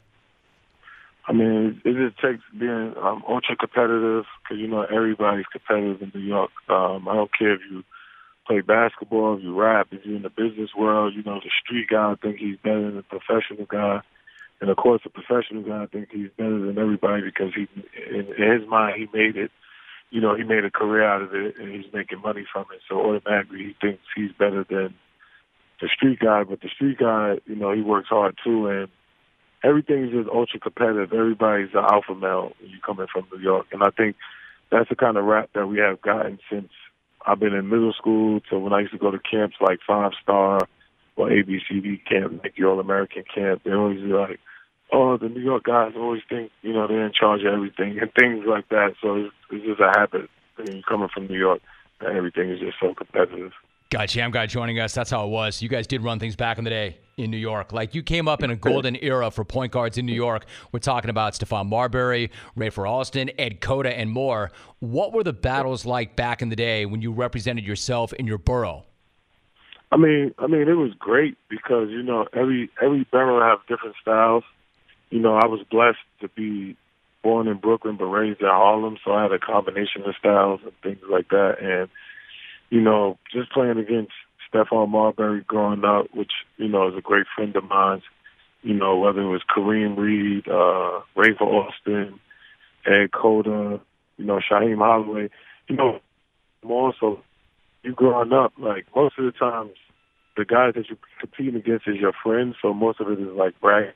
[SPEAKER 13] I mean, it just takes being um, ultra competitive because you know everybody's competitive in New York. Um, I don't care if you play basketball, if you rap, if you're in the business world. You know, the street guy I think he's better than the professional guy, and of course the professional guy I think he's better than everybody because he, in, in his mind, he made it. You know, he made a career out of it, and he's making money from it. So automatically, he thinks he's better than the street guy. But the street guy, you know, he works hard too, and everything is just ultra competitive. Everybody's an alpha male you coming from New York, and I think that's the kind of rap that we have gotten since I've been in middle school to when I used to go to camps like Five Star or ABCD camp, like the All American camp. They always be like, "Oh, the New York guys always think you know they're in charge of everything and things like that." So it's, it's just a habit when you're coming from New York that everything is just so competitive.
[SPEAKER 2] God Shammgod joining us. That's how it was. You guys did run things back in the day in New York. Like you came up in a golden era for point guards in New York. We're talking about Stephon Marbury, Rafer Alston, Ed Cota, and more. What were the battles like back in the day when you represented yourself in your borough?
[SPEAKER 13] I mean, I mean, it was great because you know every every borough have different styles. You know, I was blessed to be born in Brooklyn but raised in Harlem, so I had a combination of styles and things like that. And you know, just playing against Stephon Marbury growing up, which you know is a great friend of mine. You know, whether it was Kareem Reid, uh, Rafer Alston, Ed Cota, you know, Shaheen Holloway. You know, more so you growing up, like most of the times, the guys that you compete against is your friends. So most of it is like brag.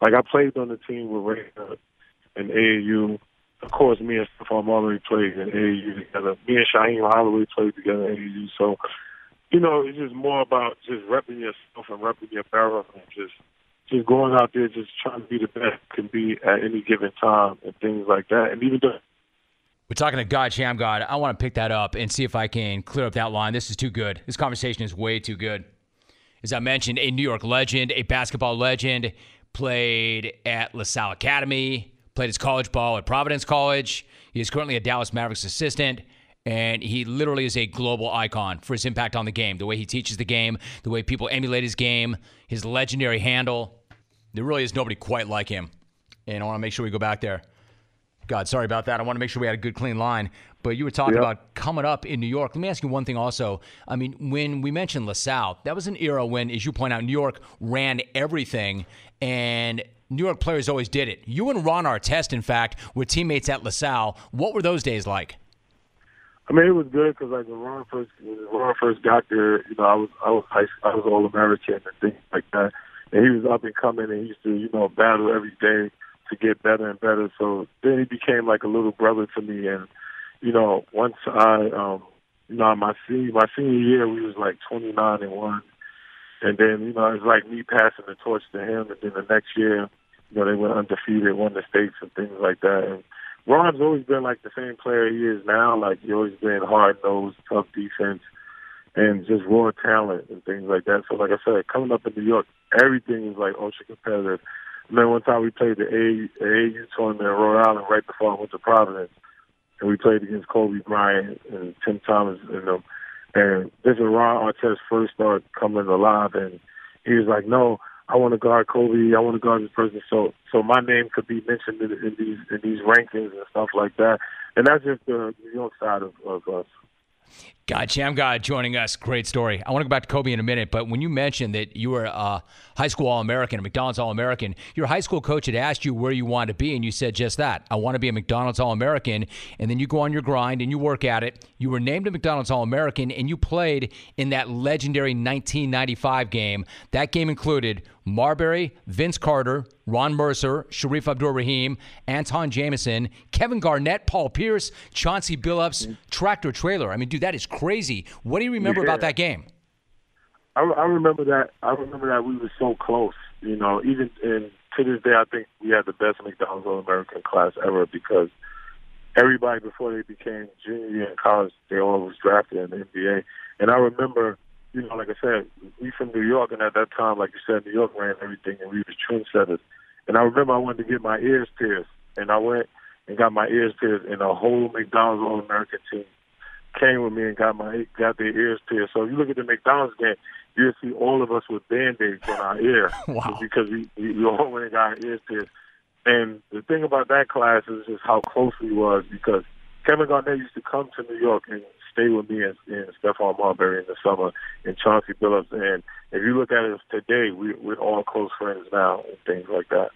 [SPEAKER 13] Like I played on the team with Ray and AAU. Of course, me and Stephon Marbury played in AAU together. Me and Shaheen Holloway played together in AAU. So, you know, it's just more about just repping yourself and repping your barrel and just just going out there, just trying to be the best can be at any given time and things like that. And even though
[SPEAKER 2] we're talking to God Shammgod. I want to pick that up and see if I can clear up that line. This is too good. This conversation is way too good. As I mentioned, a New York legend, a basketball legend, played at LaSalle Academy, played his college ball at Providence College. He is currently a Dallas Mavericks assistant, and he literally is a global icon for his impact on the game, the way he teaches the game, the way people emulate his game, his legendary handle. There really is nobody quite like him. And I want to make sure we go back there. God, sorry about that. I want to make sure we had a good, clean line. But you were talking yep. about coming up in New York. Let me ask you one thing also. I mean, when we mentioned LaSalle, that was an era when, as you point out, New York ran everything, and New York players always did it. You and Ron Artest, in fact, were teammates at LaSalle. What were those days like?
[SPEAKER 13] I mean, it was good because like when Ron first when Ron first got there, you know, I was I was high, I was all American and things like that, and he was up and coming, and he used to you know battle every day to get better and better. So then he became like a little brother to me. And you know, once I, um, you know, my senior my senior year, we was like 29 and one. And then you know, it's like me passing the torch to him. And then the next year, you know, they went undefeated, won the states and things like that. And Ron's always been like the same player he is now. Like he always been hard nosed, tough defense, and just raw talent and things like that. So like I said, coming up in New York, everything is like ultra competitive. Remember one time we played the AAU, AAU tournament in Rhode Island right before I went to Providence, and we played against Kobe Bryant and Tim Thomas and them. And this is Ron Artest first started coming alive, and he was like, "No, I want to guard Kobe. I want to guard this person." So, so my name could be mentioned in, in these in these rankings and stuff like that. And that's just the New York side of, of us.
[SPEAKER 2] God, Shammgod joining us. Great story. I want to go back to Kobe in a minute, but when you mentioned that you were a high school All American, a McDonald's All American, your high school coach had asked you where you wanted to be, and you said just that. I want to be a McDonald's All American. And then you go on your grind and you work at it. You were named a McDonald's All American, and you played in that legendary 1995 game. That game included Marbury, Vince Carter, Ron Mercer, Shareef Abdul Rahim, Antawn Jamison, Kevin Garnett, Paul Pierce, Chauncey Billups, Tractor Traylor. I mean, dude, that is crazy. What do you remember yeah. about that game?
[SPEAKER 13] I, I remember that. I remember that we were so close. You know, even in to this day, I think we had the best McDonald's All American class ever because everybody before they became junior in college, they all was drafted in the NBA. And I remember you know, like I said, we from New York, and at that time, like you said, New York ran everything, and we was trendsetters. And I remember I wanted to get my ears pierced, and I went and got my ears pierced, and the whole McDonald's All American team came with me and got my got their ears pierced. So if you look at the McDonald's game, you'll see all of us with band-aids on our ear
[SPEAKER 2] wow.
[SPEAKER 13] because we, we we all went and got our ears pierced. And the thing about that class is just how close we was because Kevin Garnett used to come to New York and stay with me and, and Stephon Marbury in the summer and Chauncey Billups. And if you look at us today, we, we're all close friends now and things like that.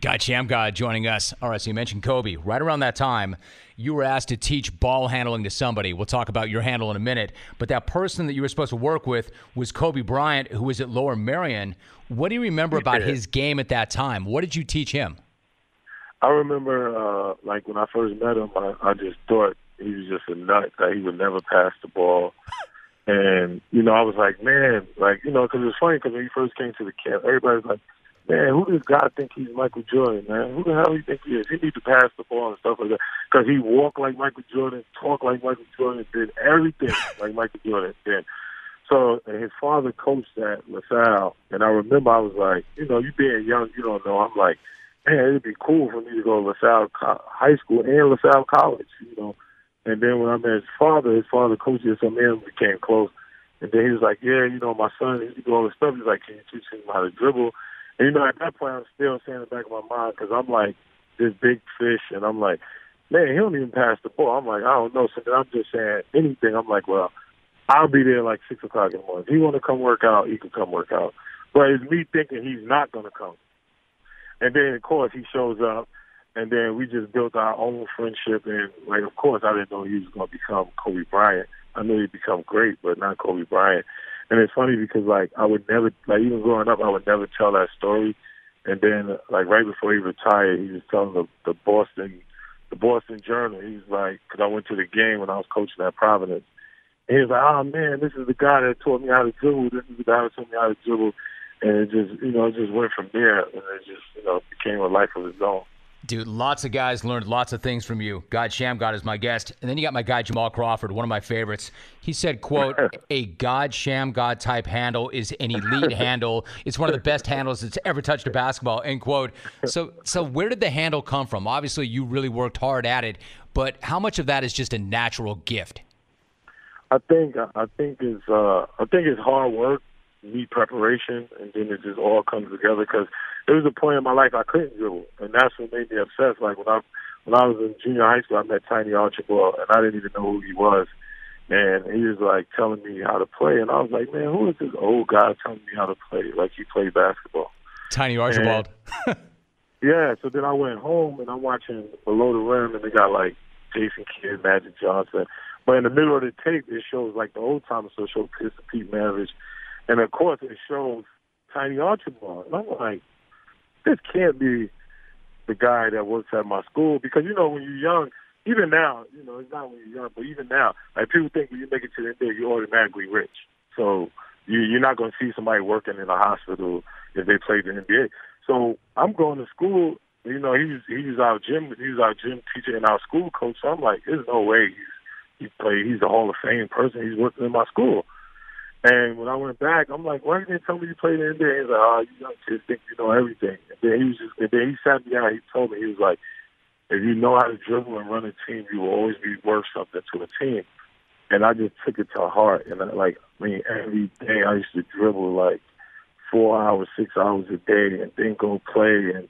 [SPEAKER 2] God Shammgod joining us. All right, so you mentioned Kobe. Right around that time, you were asked to teach ball handling to somebody. We'll talk about your handle in a minute. But that person that you were supposed to work with was Kobe Bryant, who was at Lower Merion. What do you remember about his game at that time? What did you teach him?
[SPEAKER 13] I remember, uh, like when I first met him, I, I just thought he was just a nut that he would never pass the ball. And you know, I was like, man, like you know, because it was funny because when he first came to the camp, everybody was like, man, who does God think he's Michael Jordan, man? Who the hell do you think he is? He needs to pass the ball and stuff like that. Because he walked like Michael Jordan, talked like Michael Jordan, did everything like Michael Jordan did. So and his father coached at LaSalle, and I remember I was like, you know, you being young, you don't know. I'm like, man, it'd be cool for me to go to LaSalle Co- High School and LaSalle College, you know. And then when I met his father, his father coached us, so me and became close. And then he was like, yeah, you know, my son, he do all this stuff. He's like, can you teach him how to dribble? And, you know, at that point, I'm still saying in the back of my mind because I'm like this big fish, and I'm like, man, he don't even pass the ball. I'm like, I don't know. So then I'm just saying anything. I'm like, well, I'll be there like 6 o'clock in the morning. If he want to come work out, he can come work out. But it's me thinking he's not going to come. And then, of course, he shows up, and then we just built our own friendship. And, like, of course, I didn't know he was going to become Kobe Bryant. I knew he'd become great, but not Kobe Bryant. And it's funny because, like, I would never, like, even growing up, I would never tell that story. And then, like, right before he retired, he was telling the, the Boston, the Boston Journal. He was like, because I went to the game when I was coaching at Providence. And he was like, oh, man, this is the guy that taught me how to dribble. This is the guy that taught me how to dribble and it just you know it just went from there and it just you know became a life of its own.
[SPEAKER 2] Dude, lots of guys learned lots of things from you. God Shammgod is my guest. And then you got my guy Jamal Crawford, one of my favorites. He said, quote, a God Shammgod type handle is an elite handle. It's one of the best handles that's ever touched a basketball, end quote. So so where did the handle come from? Obviously you really worked hard at it, but how much of that is just a natural gift?
[SPEAKER 13] I think I think it's uh I think it's hard work need preparation, and then it just all comes together. Because there was a point in my life I couldn't dribble, and that's what made me obsessed. Like when I when I was in junior high school, I met Tiny Archibald, and I didn't even know who he was. And he was like telling me how to play, and I was like, "Man, who is this old guy telling me how to play? Like he played basketball."
[SPEAKER 2] Tiny Archibald.
[SPEAKER 13] And, yeah. So then I went home, and I'm watching Below the Rim, and they got like Jason Kidd, Magic Johnson. But in the middle of the tape, it shows like the old timers, so it shows Pete Maravich and of course, it shows Tiny Archibald. And I'm like, this can't be the guy that works at my school because you know when you're young, even now, you know it's not when you're young, but even now, like people think when you make it to the NBA, you're automatically rich. So you, you're not going to see somebody working in a hospital if they played the NBA. So I'm going to school. You know, he's he's our gym he's our gym teacher and our school coach. So I'm like, there's no way he's he played. He's a Hall of Fame person. He's working in my school. And when I went back, I'm like, why didn't you tell me you played in the? He's like, oh, you young kids think you know everything. And then he was just, and then he sat me down. He told me, he was like, if you know how to dribble and run a team, you will always be worth something to a team. And I just took it to heart. And I, like, I mean, every day I used to dribble like four hours, six hours a day, and then go play and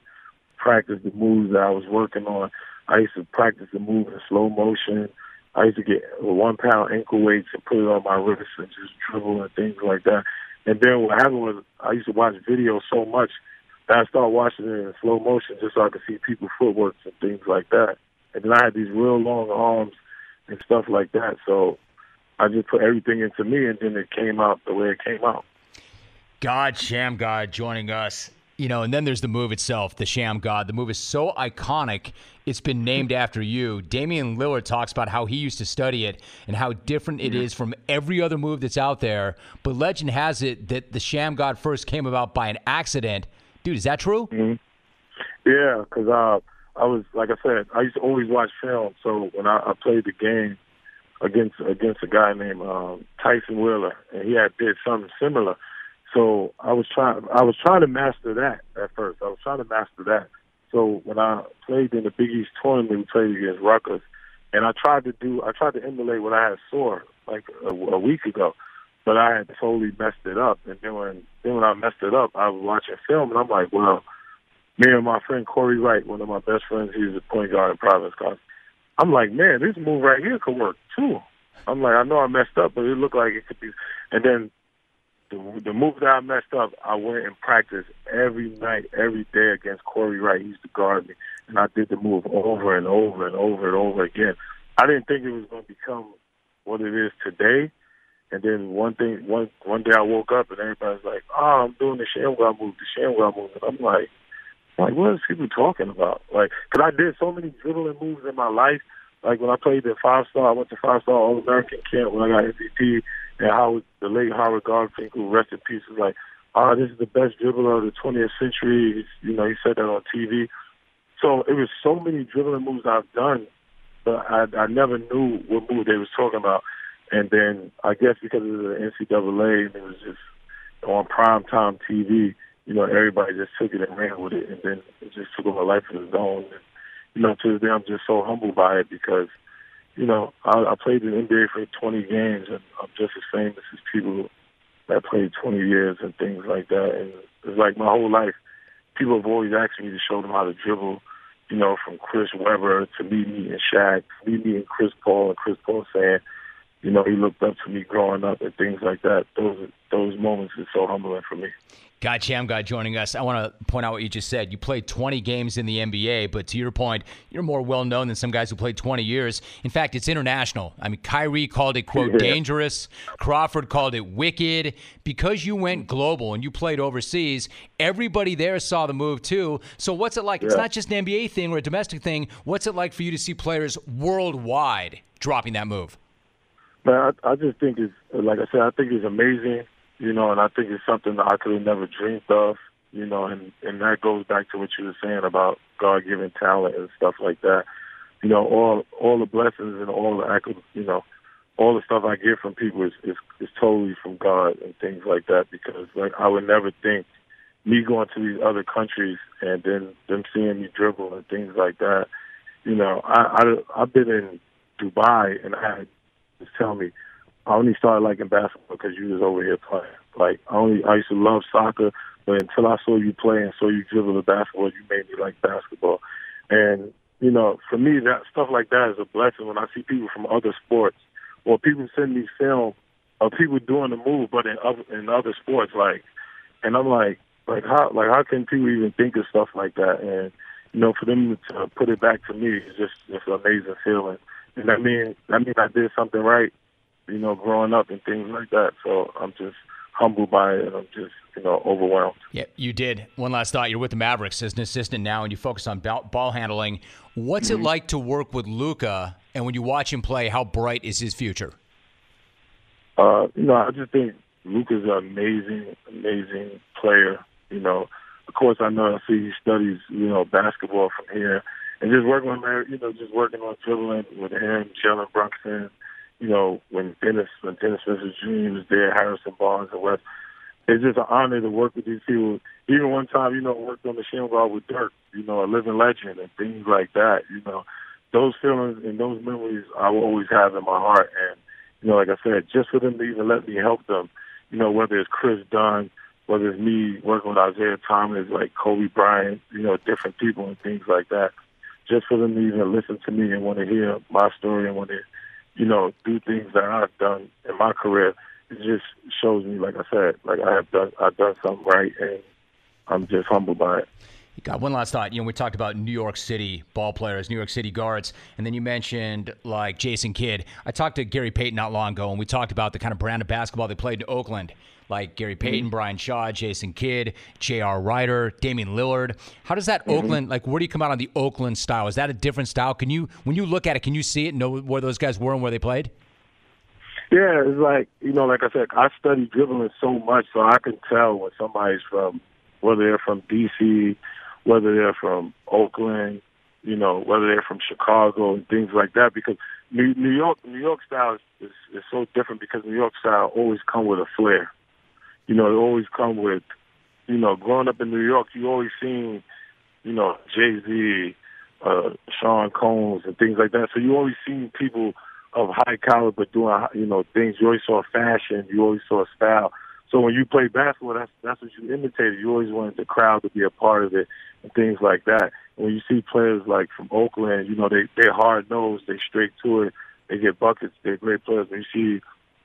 [SPEAKER 13] practice the moves that I was working on. I used to practice the move in slow motion. I used to get one pound ankle weights and put it on my wrist and just dribble and things like that. And then what happened was I used to watch videos so much that I started watching it in slow motion just so I could see people's footwork and things like that. And then I had these real long arms and stuff like that. So I just put everything into me, and then it came out the way it came out.
[SPEAKER 2] God Shammgod joining us. You know, and then there's the move itself, the Shammgod. The move is so iconic, it's been named after you. Damian Lillard talks about how he used to study it and how different it is from every other move that's out there. But legend has it that the Shammgod first came about by an accident. Dude, is that true?
[SPEAKER 13] Mm-hmm. Yeah, because uh, I was, like I said, I used to always watch film. So when I, I played the game against against a guy named um, Tyson Wheeler, and he had did something similar – so I was trying I was trying to master that at first. I was trying to master that. So when I played in the Big East tournament, we played against Rutgers, and I tried to do I tried to emulate what I had saw like a, a week ago, but I had totally messed it up. And then when then when I messed it up, I was watching film, and I'm like, well, me and my friend Corey Wright, one of my best friends, he's a point guard in Providence College. I'm like, man, this move right here could work too. I'm like, I know I messed up, but it looked like it could be. And then the, the move that I messed up, I went and practiced every night, every day against Corey Wright. He used to guard me, and I did the move over and over and over and over again. I didn't think it was going to become what it is today. And then one thing, one one day I woke up and everybody's like, "Oh, I'm doing the Shammgod move, the Shammgod move," and I'm like, "Like, what is people talking about?" Like, because I did so many dribbling moves in my life. Like when I played the five star, I went to five star All American camp when I got MVP and how the late Howard Garfinkel, rest in peace, was like, "Ah, oh, this is the best dribbler of the 20th century." You know, he said that on TV. So it was so many dribbling moves I've done, but I, I never knew what move they was talking about. And then I guess because of the NCAA and it was just on prime time TV, you know, everybody just took it and ran with it, and then it just took over life of its own. And, you know, to this day, I'm just so humbled by it because, you know, I, I played in the NBA for 20 games, and I'm just as famous as people that played 20 years and things like that. And it's like my whole life, people have always asked me to show them how to dribble, you know, from Chris Webber to me meeting Shaq, me meeting Chris Paul, and Chris Paul saying, you know, he looked up to me growing up and things like that. Those those moments are so humbling for me.
[SPEAKER 2] God Shammgod joining us. I want to point out what you just said. You played 20 games in the NBA, but to your point, you're more well known than some guys who played 20 years. In fact, it's international. I mean, Kyrie called it, quote, dangerous. Crawford called it wicked. Because you went global and you played overseas, everybody there saw the move too. So, what's it like? Yeah. It's not just an NBA thing or a domestic thing. What's it like for you to see players worldwide dropping that move?
[SPEAKER 13] Man, I, I just think it's, like I said, I think it's amazing you know, and I think it's something that I could have never dreamed of, you know, and and that goes back to what you were saying about God given talent and stuff like that. You know, all all the blessings and all the you know, all the stuff I get from people is, is is totally from God and things like that because like I would never think me going to these other countries and then them seeing me dribble and things like that. You know, I, I I've been in Dubai and I had just tell me I only started liking basketball because you was over here playing. Like I only I used to love soccer, but until I saw you play and saw you dribble the basketball, you made me like basketball. And you know, for me, that stuff like that is a blessing when I see people from other sports or people send me film of people doing the move, but in other in other sports, like, and I'm like, like how like how can people even think of stuff like that? And you know, for them to put it back to me is just just an amazing feeling. And that means that means I did something right you know, growing up and things like that. So I'm just humbled by it and I'm just, you know, overwhelmed.
[SPEAKER 2] Yeah, you did. One last thought. You're with the Mavericks as an assistant now and you focus on ball handling. What's mm-hmm. it like to work with Luka and when you watch him play, how bright is his future?
[SPEAKER 13] Uh, you know, I just think Luka's an amazing, amazing player. You know, of course, I know I see he studies, you know, basketball from here, and just working on, you know, just working on dribbling with him, Jalen Brunson, you know, when Dennis when Dennis Smith Jr. was there, Harrison Barnes and West. It's just an honor to work with these people. Even one time, you know, worked on the Shammgod with Dirk, you know, a living legend and things like that. You know, those feelings and those memories I will always have in my heart. And you know, like I said, just for them to even let me help them, you know, whether it's Kris Dunn, whether it's me working with Isiah Thomas, like Kobe Bryant, you know, different people and things like that. Just for them to even listen to me and want to hear my story and want to you know, do things that I've done in my career, it just shows me, like I said, like I have done, I've done something right, and I'm just humbled by it.
[SPEAKER 2] Got one last thought. You know, we talked about New York City ball players, New York City guards, and then you mentioned like Jason Kidd. I talked to Gary Payton not long ago, and we talked about the kind of brand of basketball they played in Oakland like Gary Payton, mm-hmm. Brian Shaw, Jason Kidd, J.R. Rider, Damian Lillard. How does that mm-hmm. Oakland like? Where do you come out on the Oakland style? Is that a different style? Can you when you look at it, can you see it? Know where those guys were and where they played?
[SPEAKER 13] Yeah, it's like you know, like I said, I study dribbling so much, so I can tell when somebody's from whether they're from D.C., whether they're from Oakland, you know, whether they're from Chicago and things like that. Because New, New York, New York style is, is, is so different because New York style always come with a flair you know, it always come with, you know, growing up in New York, you always seen, you know, Jay Z, uh, Sean Combs, and things like that. So you always seen people of high caliber doing, you know, things. You always saw fashion. You always saw style. So when you play basketball, that's that's what you imitated. You always wanted the crowd to be a part of it and things like that. When you see players like from Oakland, you know, they they're hard nosed, they straight to it, they get buckets, they're great players. When you see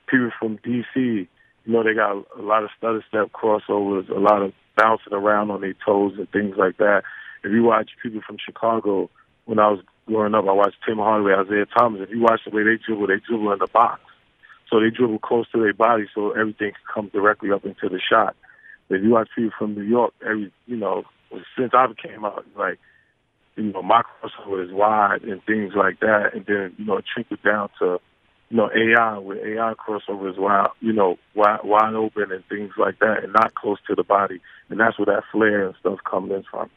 [SPEAKER 13] people from DC, you know, they got a lot of stutter step crossovers, a lot of bouncing around on their toes and things like that. If you watch people from Chicago, when I was growing up, I watched Tim Hardaway, Isiah Thomas. If you watch the way they dribble, they dribble in the box. So they dribble close to their body so everything can come directly up into the shot. If you watch people from New York, every you know, since I came out, like, you know, my crossover is wide and things like that, and then you know, it trickled down to you know, AI with AI crossovers wide, you know, wide, wide open and things like that, and not close to the body, and that's where that flair and stuff comes in from.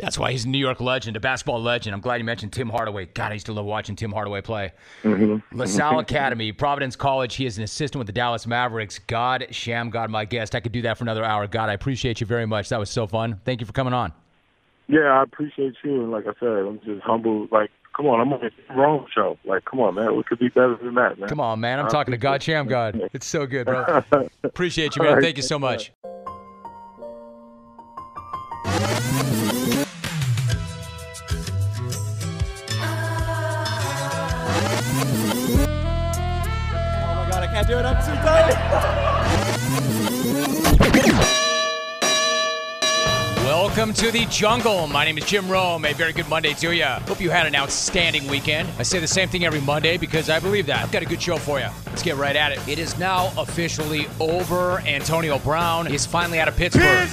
[SPEAKER 2] That's why he's a New York legend, a basketball legend. I'm glad you mentioned Tim Hardaway. God, I used to love watching Tim Hardaway play.
[SPEAKER 14] Mm-hmm.
[SPEAKER 2] LaSalle Academy, Providence College. He is an assistant with the Dallas Mavericks. God, Sham, God, my guest. I could do that for another hour. God, I appreciate you very much. That was so fun. Thank you for coming on.
[SPEAKER 13] Yeah, I appreciate you. And like I said, I'm just humble. Like, come on, I'm on the wrong show. Like, come on, man. What could be better than that, man?
[SPEAKER 2] Come on, man. I'm
[SPEAKER 13] I
[SPEAKER 2] talking to God,
[SPEAKER 13] appreciate
[SPEAKER 2] Sham, God. It's so good, bro. Appreciate you, man.
[SPEAKER 13] right,
[SPEAKER 2] Thank you so much.
[SPEAKER 15] Oh my god, I can't do it. I'm too tired.
[SPEAKER 2] Welcome to the jungle. My name is Jim Rome. A very good Monday to you. Hope you had an outstanding weekend. I say the same thing every Monday because I believe that. I've got a good show for you. Let's get right at it. It is now officially over. Antonio Brown is finally out of Pittsburgh.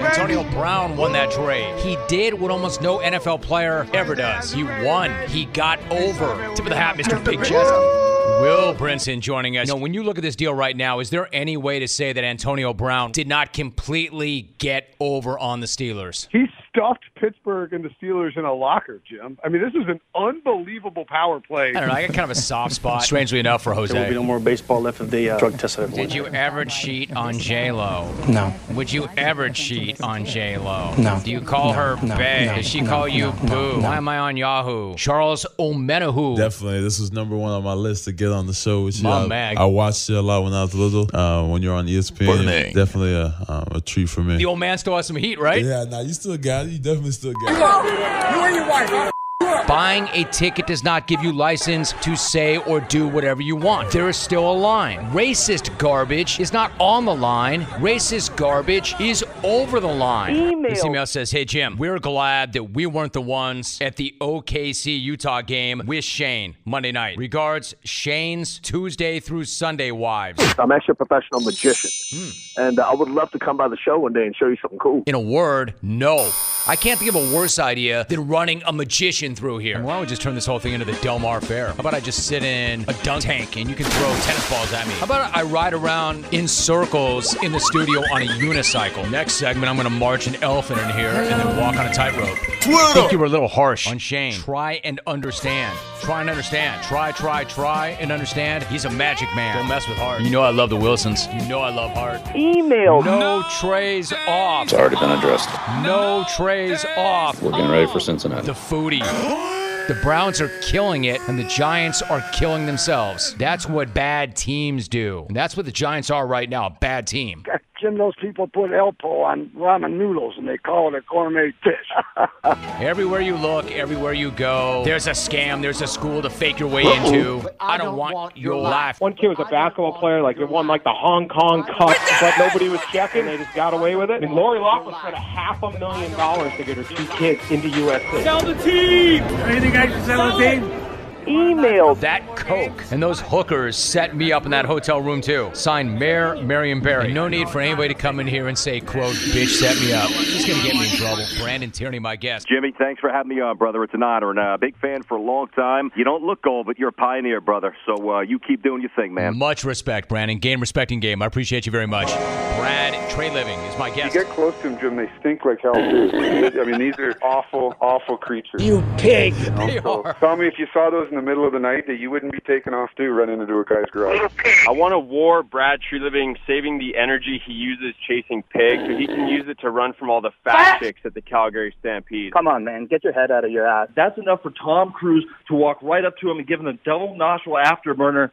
[SPEAKER 2] Antonio Brown won that trade. He did what almost no NFL player ever does. He won. He got over. Tip of the hat, Mr. Big Chest. Will Brinson joining us. You know, when you look at this deal right now, is there any way to say that Antonio Brown did not completely get over on the Steelers?
[SPEAKER 16] He stuffed Pittsburgh and the Steelers in a locker, Jim. I mean, this is an unbelievable power play.
[SPEAKER 2] I don't know. I got kind of a soft spot, strangely enough, for Jose.
[SPEAKER 17] There will be no more baseball left of the uh, drug tested everyone.
[SPEAKER 2] Did you ever cheat on J Lo?
[SPEAKER 17] No.
[SPEAKER 2] Would you ever cheat on J Lo?
[SPEAKER 17] No.
[SPEAKER 2] Do you call
[SPEAKER 17] No,
[SPEAKER 2] her
[SPEAKER 17] no,
[SPEAKER 2] bae?
[SPEAKER 17] no,
[SPEAKER 2] Does she
[SPEAKER 17] no,
[SPEAKER 2] call you
[SPEAKER 17] no,
[SPEAKER 2] boo?
[SPEAKER 17] no, no.
[SPEAKER 2] Why am I on Yahoo? Charles Omenihu.
[SPEAKER 18] Definitely, this was number one on my list to get on the show with you.
[SPEAKER 2] My
[SPEAKER 18] I,
[SPEAKER 2] man.
[SPEAKER 18] I watched you a lot when I was little. Uh, when you're on ESPN,
[SPEAKER 2] Bang.
[SPEAKER 18] it was definitely a, um, a treat for me.
[SPEAKER 2] The old man still has some heat, right?
[SPEAKER 18] Yeah, nah, you still got it. You definitely still got it.
[SPEAKER 15] You and your wife.
[SPEAKER 2] Buying a ticket does not give you license to say or do whatever you want. There is still a line. Racist garbage is not on the line. Racist garbage is over the line.
[SPEAKER 15] Email.
[SPEAKER 2] This email says, Hey Jim, we're glad that we weren't the ones at the OKC Utah game with Shane Monday night. Regards, Shane's Tuesday through Sunday wives.
[SPEAKER 19] I'm actually a professional magician,
[SPEAKER 2] Hmm.
[SPEAKER 19] and uh, I would love to come by the show one day and show you something cool.
[SPEAKER 2] In a word, no. I can't think of a worse idea than running a magician through here. Why don't we just turn this whole thing into the Del Mar Fair? How about I just sit in a dunk tank and you can throw tennis balls at me? How about I ride around in circles in the studio on a unicycle? Next segment, I'm going to march an elephant in here and then walk on a tightrope. I think you were a little harsh on Shane. Try and understand. Try and understand. Try, try, try and understand. He's a magic man. Don't mess with Hart. You know I love the Wilsons. You know I love Hart.
[SPEAKER 19] Email.
[SPEAKER 2] No trays off.
[SPEAKER 20] It's already been addressed.
[SPEAKER 2] No trays off.
[SPEAKER 20] We're getting ready for Cincinnati.
[SPEAKER 2] The foodie. The Browns are killing it, and the Giants are killing themselves. That's what bad teams do. And that's what the Giants are right now a bad team.
[SPEAKER 21] Jim, those people put Alpo on ramen noodles and they call it a gourmet dish.
[SPEAKER 2] Everywhere you look, everywhere you go, there's a scam, there's a school to fake your way into. I don't want your life.
[SPEAKER 22] One kid was a basketball player, like it won like the Hong Kong Cup, but nobody was checking. They just got away with it. I mean, Lori Loughlin spent a half a million dollars to get her two kids into USC.
[SPEAKER 15] Sell the team. Anything I should sell the team?
[SPEAKER 2] Email that Coke and those hookers set me up in that hotel room too. Signed Mayor Marion Barry. And no need for anybody to come in here and say, quote, bitch set me up. Just gonna get me in trouble. Brandon Tierney, my guest.
[SPEAKER 23] Jimmy, thanks for having me on, brother. It's an honor, and a uh, big fan for a long time. You don't look old, but you're a pioneer, brother. So uh, you keep doing your thing, man.
[SPEAKER 2] Much respect, Brandon. Game respecting game. I appreciate you very much. Brad Treliving is my guest.
[SPEAKER 24] You get close to them, Jim, they stink like hell, too. I mean, these are awful, awful creatures.
[SPEAKER 15] You pig.
[SPEAKER 24] You know,
[SPEAKER 15] They
[SPEAKER 24] so
[SPEAKER 15] are.
[SPEAKER 24] Tell me if you saw those in the middle of the night that you wouldn't be taking off, to running into a guy's garage.
[SPEAKER 25] I want to war Brad Treliving saving the energy he uses chasing pigs so he can use it to run from all the fat chicks at the Calgary Stampede.
[SPEAKER 12] Come on, man. Get your head out of your ass.
[SPEAKER 26] That's enough for Tom Cruise to walk right up to him and give him a double nostril afterburner.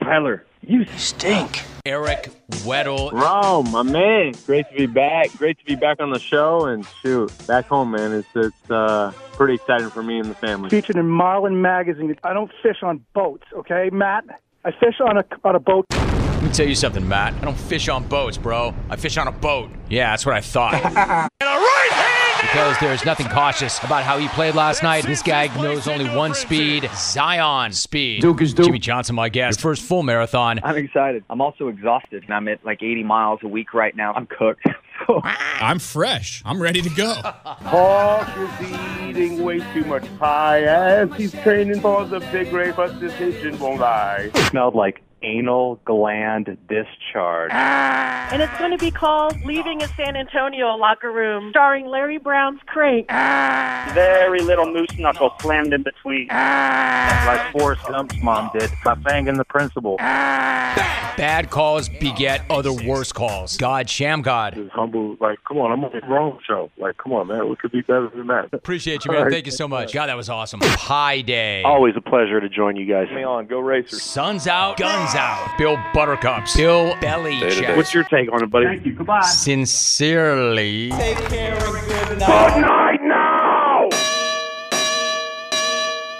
[SPEAKER 26] Tyler, you stink.
[SPEAKER 2] Eric Weddle.
[SPEAKER 27] Rome, my man. Great to be back. Great to be back on the show. And shoot, back home, man. It's it's uh, pretty exciting for me and the family.
[SPEAKER 21] Featured in Marlin Magazine. I don't fish on boats, okay, Matt? I fish on a on a boat.
[SPEAKER 2] Let me tell you something, Matt. I don't fish on boats, bro. I fish on a boat. Yeah, that's what I thought. because there's nothing cautious about how he played last night. This guy knows only one speed, Zion speed.
[SPEAKER 7] Duke is Duke.
[SPEAKER 2] Jimmie Johnson, my guest. Your first full marathon.
[SPEAKER 7] I'm excited. I'm also exhausted. And I'm at like 80 miles a week right now. I'm cooked.
[SPEAKER 28] I'm fresh. I'm ready to go.
[SPEAKER 21] Hawk is eating way too much pie as he's training for the big race, but this vision won't lie.
[SPEAKER 9] smelled like anal gland discharge. Ah.
[SPEAKER 11] And it's going to be called Leaving a San Antonio Locker Room, starring Larry Brown's Crank. Ah.
[SPEAKER 12] Very little moose knuckle slammed in between. Ah.
[SPEAKER 10] Like Forrest Gump's mom did by banging the principal.
[SPEAKER 2] Bad calls beget other worse calls. God, Shammgod.
[SPEAKER 13] Just humble. Like, come on, I'm on the wrong show. Like, come on, man. What could be better than that?
[SPEAKER 2] Appreciate you, man. Thank you so much. God, that was awesome. Pie Day.
[SPEAKER 8] Always a pleasure to join you guys.
[SPEAKER 29] Me on, go Racers.
[SPEAKER 2] Sun's out, guns out. Bill Buttercups. Bill Belichick.
[SPEAKER 25] What's your take on it, buddy?
[SPEAKER 30] Thank you. Goodbye.
[SPEAKER 2] Sincerely.
[SPEAKER 30] Take care and good
[SPEAKER 31] Good night now!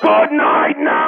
[SPEAKER 31] Good night now!